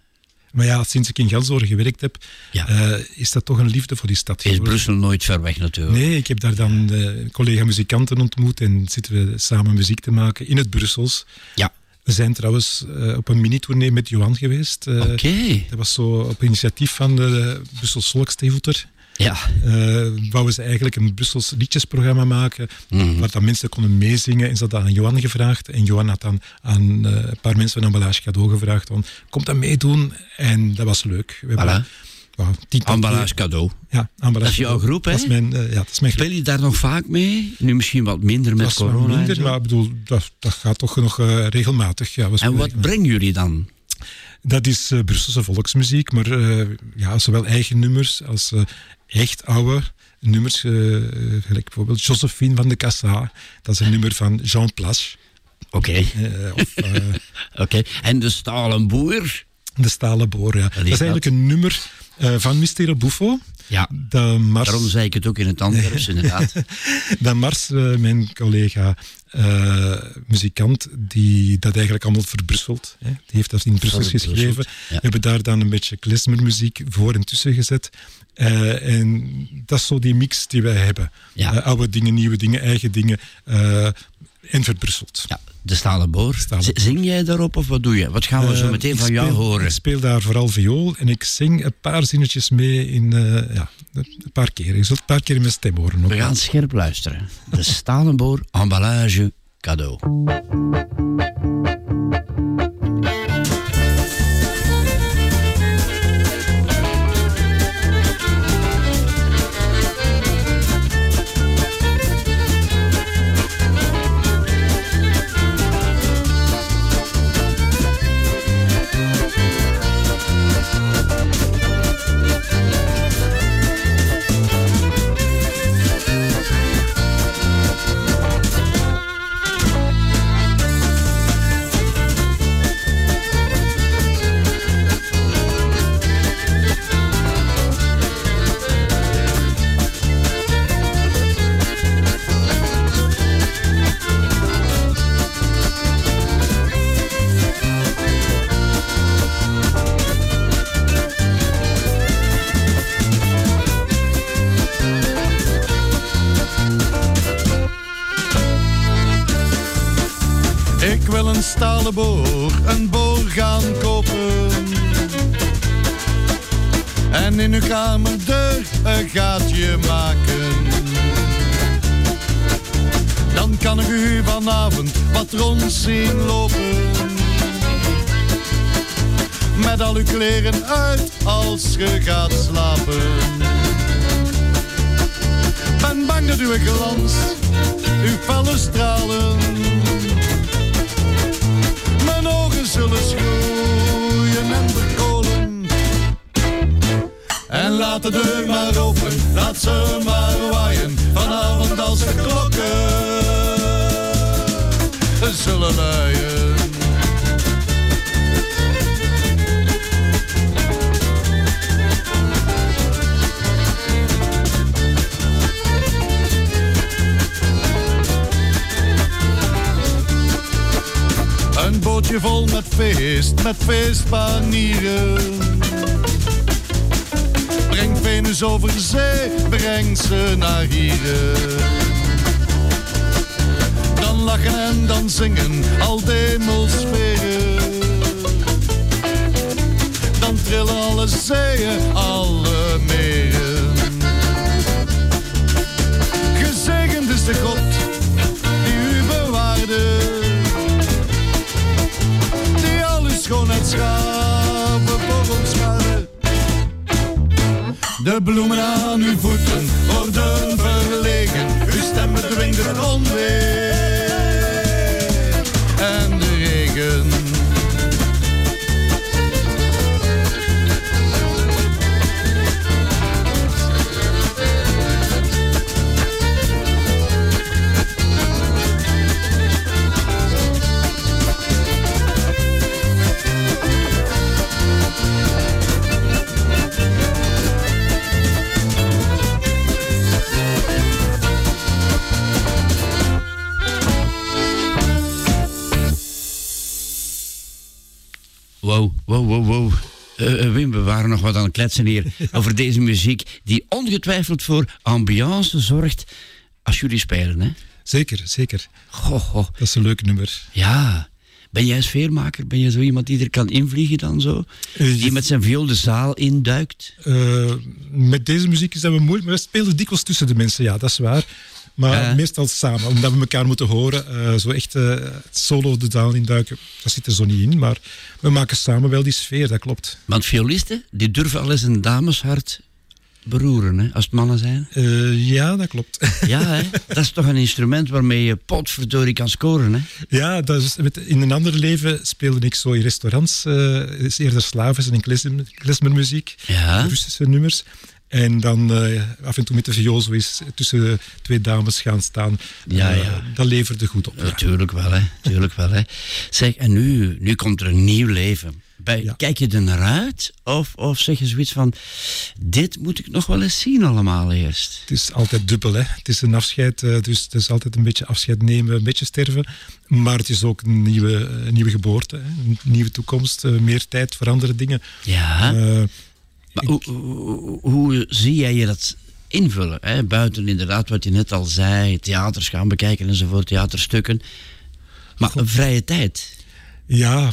Maar ja, sinds ik in Gelzorg gewerkt heb, eh, is dat toch een liefde voor die stad Is. Brussel nooit ver weg natuurlijk. Nee, ik heb daar dan collega-muzikanten ontmoet en zitten we samen muziek te maken in het Brussels. Ja. We zijn trouwens eh, op een mini-tournee met Johan geweest. Eh, Oké. Dat was zo op initiatief van de Brussels Volkstheater. Ja. Eh wouden ze eigenlijk een Brussels liedjesprogramma maken, Mhm. waar dan mensen konden meezingen. En ze hadden aan Johan gevraagd. En Johan had dan aan een paar mensen van Emballage Cadeau gevraagd, van, kom dan meedoen. En dat was leuk. We hebben, Voilà. Ja, Emballage keer- cadeau. Ja, Dat is jouw groep, hè? Dat is mijn, eh, ja, dat is mijn Speel je daar nog vaak mee? Nu misschien wat minder met corona. minder, maar ik bedoel, dat, dat gaat toch nog eh, regelmatig. Ja, we En wat brengen jullie dan? Dat is eh, Brusselse volksmuziek, maar ja, zowel eigen nummers als echt oude nummers. gelijk bijvoorbeeld Josephine van de Cassa. Dat is een nummer van Jean Plas. Oké. (laughs) Oké. En de stalen boer? De Stalen Boor, ja. Dat is dat? eigenlijk een nummer eh, van Mistero Buffo. Ja. De Mars, Daarom zei ik het ook in het Antwerps, inderdaad. (laughs) dat Mars, eh, mijn collega eh, muzikant, die dat eigenlijk allemaal verbrusselt. Hè. Die heeft dat in Brussel geschreven. ja. We hebben daar dan een beetje klezmermuziek voor en tussen gezet. En dat is zo die mix die wij hebben. Ja. Oude dingen, nieuwe dingen, eigen dingen. En verbrusseld. Ja, de stalen boor. Z- Zing jij daarop of wat doe je? Wat gaan we zo Eh, meteen ik van jou speel- horen? Ik speel daar vooral viool en ik zing een paar zinnetjes mee in, eh, ja, een paar keer. Je zult een paar keer in mijn stem horen. ook. We gaan scherp luisteren. De stalen boor, emballage cadeau. Kamerdeur een gaatje maken. Dan kan ik u vanavond wat rond zien lopen. Met al uw kleren uit als ge gaat slapen. Ben bang dat uw glans, uw felle stralen mijn ogen zullen schroeien laat de deur maar open, laat ze maar waaien. Vanavond als de klokken zullen luien. Een bootje vol met feest, met feestpanieren. Breng Venus over zee, breng ze naar hier. Dan lachen en dan zingen al demelsferen. Dan trillen alle zeeën, alle meren. Gezegend is de God die u bewaarde die al uw schoonheidsgaven De bloemen aan uw voeten worden verlegen, uw stem bedwingt het onweer en de regen. Wow, wow, wow. Eh, eh, Wim, we waren nog wat aan het kletsen hier (laughs) over deze muziek die ongetwijfeld voor ambiance zorgt als jullie spelen, hè? Zeker, zeker. Goh, goh. Dat is een leuk nummer. Ja. Ben jij sfeermaker? Ben je zo iemand die er kan invliegen dan zo? Eh, Die met zijn viool de zaal induikt? Met deze muziek is dat wel moeilijk, maar we spelen dikwijls tussen de mensen, ja, dat is waar. Maar meestal samen, omdat we elkaar moeten horen. Eh, zo echt eh, solo de zaal induiken, dat zit er zo niet in. Maar we maken samen wel die sfeer, dat klopt. Want violisten, die durven al eens een dameshart beroeren, hè, als het mannen zijn. Eh, ja, dat klopt. (laughs) Ja, hè? dat is toch een instrument waarmee je potverdorie kan scoren, hè? Ja, dat is, in een ander leven speelde ik zo in restaurants. eh is eerder Slavische en klezmer- klezmermuziek, Ja. Russische nummers. En dan eh, af en toe met de viool zo eens tussen twee dames gaan staan. Ja, Eh, ja. dat leverde goed op. Natuurlijk wel, hè. Tuurlijk wel, hè. Zeg, en nu, nu komt er een nieuw leven. Bij, Kijk je er naar uit? Of, of zeg je zoiets van, dit moet ik nog wel eens zien allemaal eerst? Het is altijd dubbel. Hè. Het is een afscheid, eh, dus het is altijd een beetje afscheid nemen, een beetje sterven. Maar het is ook een nieuwe, een nieuwe geboorte, hè. een nieuwe toekomst, meer tijd voor andere dingen. Ja. Maar hoe, hoe, hoe zie jij je dat invullen? Hè? Buiten inderdaad wat je net al zei, theaters gaan bekijken enzovoort, theaterstukken. Maar een vrije tijd. Ja,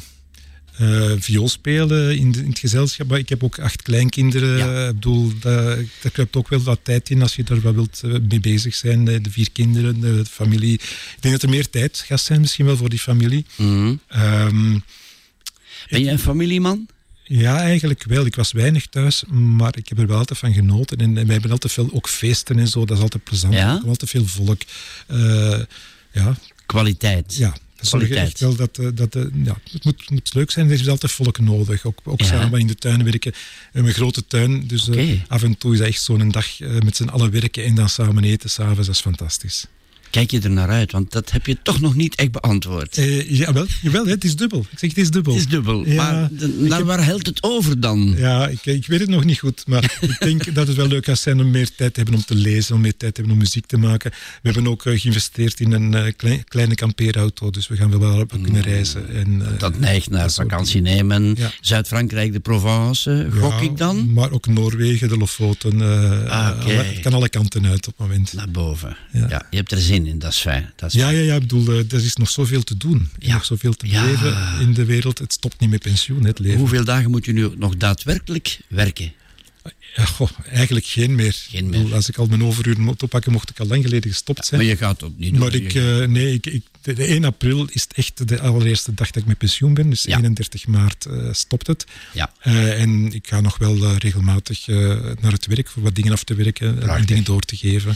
eh viool spelen in, de- in het gezelschap. Maar ik heb ook acht kleinkinderen. Ik bedoel, daar, daar kruipt ook wel wat tijd in als je daar wel wilt eh, mee bezig zijn. De, vier kinderen, de, de familie. Ik denk dat er meer tijd gaat zijn misschien wel voor die familie. Mhm. Ehm, Ben je een familieman? Ja, eigenlijk wel. Ik was weinig thuis, maar ik heb er wel altijd van genoten. En, en wij hebben altijd veel ook feesten en zo. Dat is altijd plezant. Ja? Altijd veel volk. Eh, ja. Kwaliteit. Ja. Echt wel dat, eh, dat eh, ja, het moet, moet leuk zijn. Er is altijd volk nodig. Ook, ook Ja. samen in de tuin werken. We hebben een grote tuin, dus af en toe is dat echt zo'n dag met z'n allen werken en dan samen eten s'avonds. Dat is fantastisch. Kijk je er naar uit? Want dat heb je toch nog niet echt beantwoord. Eh, jawel, jawel het is dubbel. Ik zeg, het is dubbel. Het is dubbel. Ja, maar de- naar waar helpt het over dan? Ja, ik, ik weet het nog niet goed, maar (laughs) ik denk dat het wel leuk gaat zijn om meer tijd te hebben om te lezen, om meer tijd te hebben om muziek te maken. We hebben ook eh, geïnvesteerd in een eh, klein- kleine kampeerauto, dus we gaan wel wel kunnen reizen. En, Dat neigt naar dat vakantie nemen. Ja. Zuid-Frankrijk, de Provence, gok Ja, ik dan? Maar ook Noorwegen, de Lofoten. Ah, het kan alle kanten uit op het moment. Naar boven. Ja. je hebt er zin in, dat is fijn. Dat Ja, ja, ja, ik bedoel, eh, er is nog zoveel te doen. Nog zoveel te Ja. beleven in de wereld. Het stopt niet met pensioen, het leven. Hoeveel dagen moet je nu nog daadwerkelijk werken? Ja, goh, eigenlijk geen meer. Geen Ik bedoel, als ik al mijn overuren moet oppakken, mocht ik al lang geleden gestopt zijn. Maar je gaat het niet doen. Maar ik, eh, nee, ik, ik, de, de 1 april is het echt de allereerste dag dat ik met pensioen ben. Dus 31 maart eh, stopt het. Ja. Eh, en ik ga nog wel regelmatig naar het werk voor wat dingen af te werken en dingen door te geven.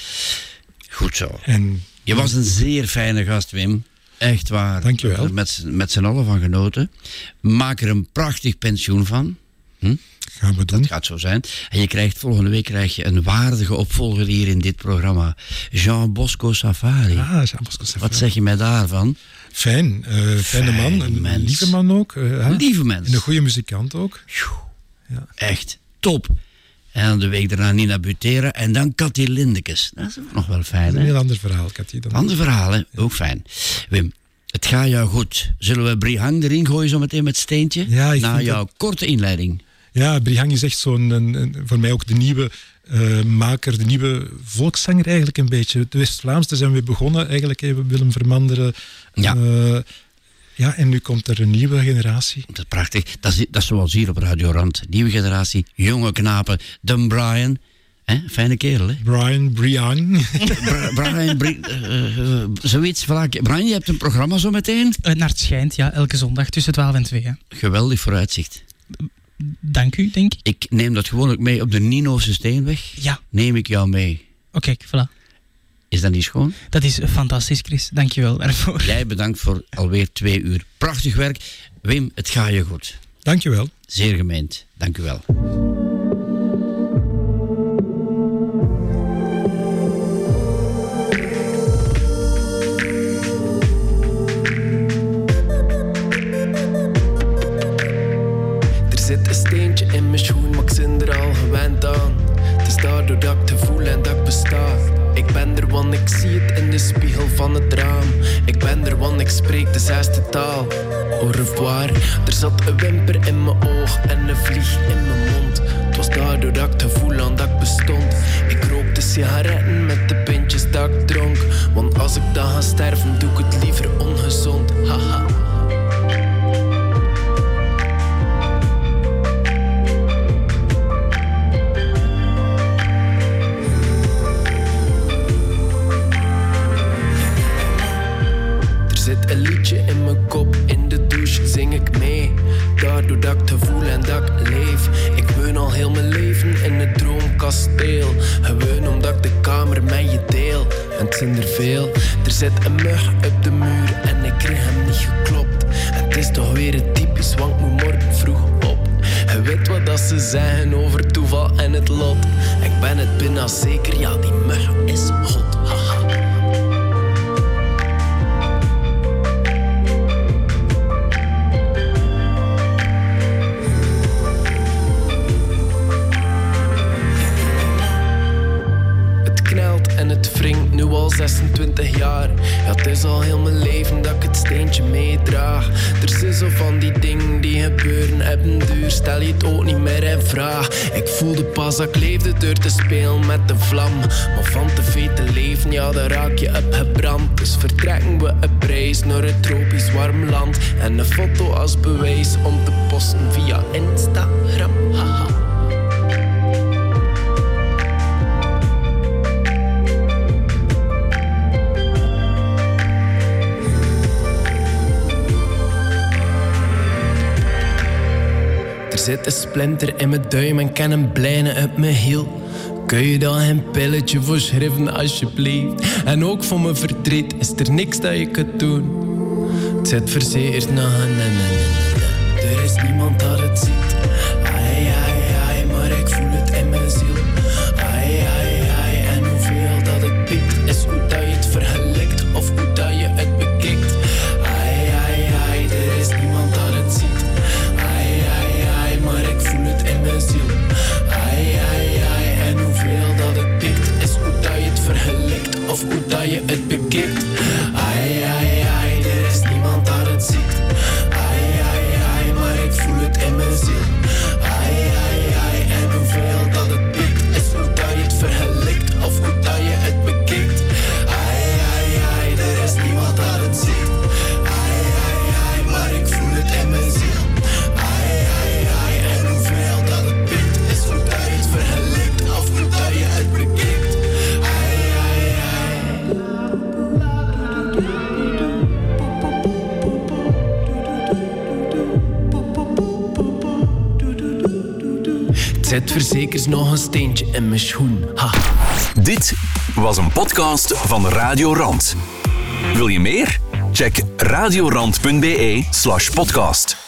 Goed zo. En, Je was een zeer fijne gast, Wim. Echt waar. Dankjewel. Er Met, met z'n allen van genoten. Maak er een prachtig pensioen van. Hm? Gaan we doen. Dat gaat zo zijn. En je krijgt volgende week krijg je een waardige opvolger hier in dit programma. Jean Bosco Safari. Ah, Jean Bosco Safari. Wat zeg je mij daarvan? Fijn, eh, fijne man, een mens. lieve man ook. eh, hè? Lieve mens. En een goede muzikant ook. Echt top. En de week daarna Nina Butera en dan Cathy Lindekes. Dat is ook nog wel Dat fijn, is een heel ander verhaal, Cathy. Dan. Ander verhaal, hè? Ook fijn. Wim, het gaat jou goed. Zullen we Brihang erin gooien zo meteen met Steentje? Ja, ik Na jouw korte inleiding. Ja, Brihang is echt zo'n, voor mij ook de nieuwe eh, maker, de nieuwe volkszanger eigenlijk een beetje. De West-Vlaams, daar zijn we begonnen eigenlijk, hè, Willem Vermanderen. Ja. Eh, ja, en nu komt er een nieuwe generatie. Dat is prachtig. Dat is, dat is zoals hier op Radio Rand. Nieuwe generatie, jonge knapen. Dan Brian. Hè? Fijne kerel, hè? Brian, Brian. (laughs) Bra- Brian, Bri- eh, eh, zoiets. Voilà. Brian, je hebt een programma zo meteen. Eh, naar het schijnt, ja, elke zondag tussen 12 en 2. hè. Geweldig vooruitzicht. Dank u, denk ik. Ik neem dat gewoon ook mee op de Nino's Steenweg. Ja. Neem ik jou mee. Oké, voilà. Is dat niet schoon? Dat is fantastisch, Chris. Dank je wel daarvoor. Jij bedankt voor alweer twee uur. Prachtig werk. Wim, het gaat je goed. Dankjewel. Zeer gemeend. Dank u wel. Er zit een steentje in mijn schoen, maar ik zit er al gewend aan. Het is daardoor dat ik te voelen en dat ik besta. Ik ben er, want ik zie het in de spiegel van het raam. Ik ben er, want ik spreek de zesde taal. Au revoir, er zat een wimper in mijn oog en een vlieg in mijn mond. Het was daardoor dat ik het gevoel aan dat ik bestond. Ik rookte sigaretten met de pintjes dat ik dronk. Want als ik dan ga sterven, doe ik het liever ongezond. Haha. Droomkasteel. Gewoon omdat ik de kamer met je deel. En het zijn er veel. Er zit een mug op de muur en ik kreeg hem niet geklopt. Het is toch weer het typisch, want ik moet morgen vroeg op. Je weet wat dat ze zeggen over toeval en het lot. Ik ben het bijna zeker, ja, die mug is hot. 26 jaar. Ja, het is al heel mijn leven dat ik het steentje meedraag. Er zijn zo van die dingen die gebeuren, hebben duur. Stel je het ook niet meer in vraag. Ik voelde pas dat ik leefde door te spelen met de vlam. Maar van te veel te leven, ja, daar raak je op gebrand. Dus vertrekken we een prijs naar een tropisch warm land. En een foto als bewijs om te posten via Instagram. Haha. Zit een splinter in mijn duim en kan een blijne op mijn hiel. Kun je dan een pilletje voor schrijven alsjeblieft? En ook voor mijn verdriet is er niks dat je kunt doen. Het zit verzekerd na na na na. Er is niemand dat Dit was een podcast van Radio Rand. Wil je meer? Check radiorand.be slash podcast.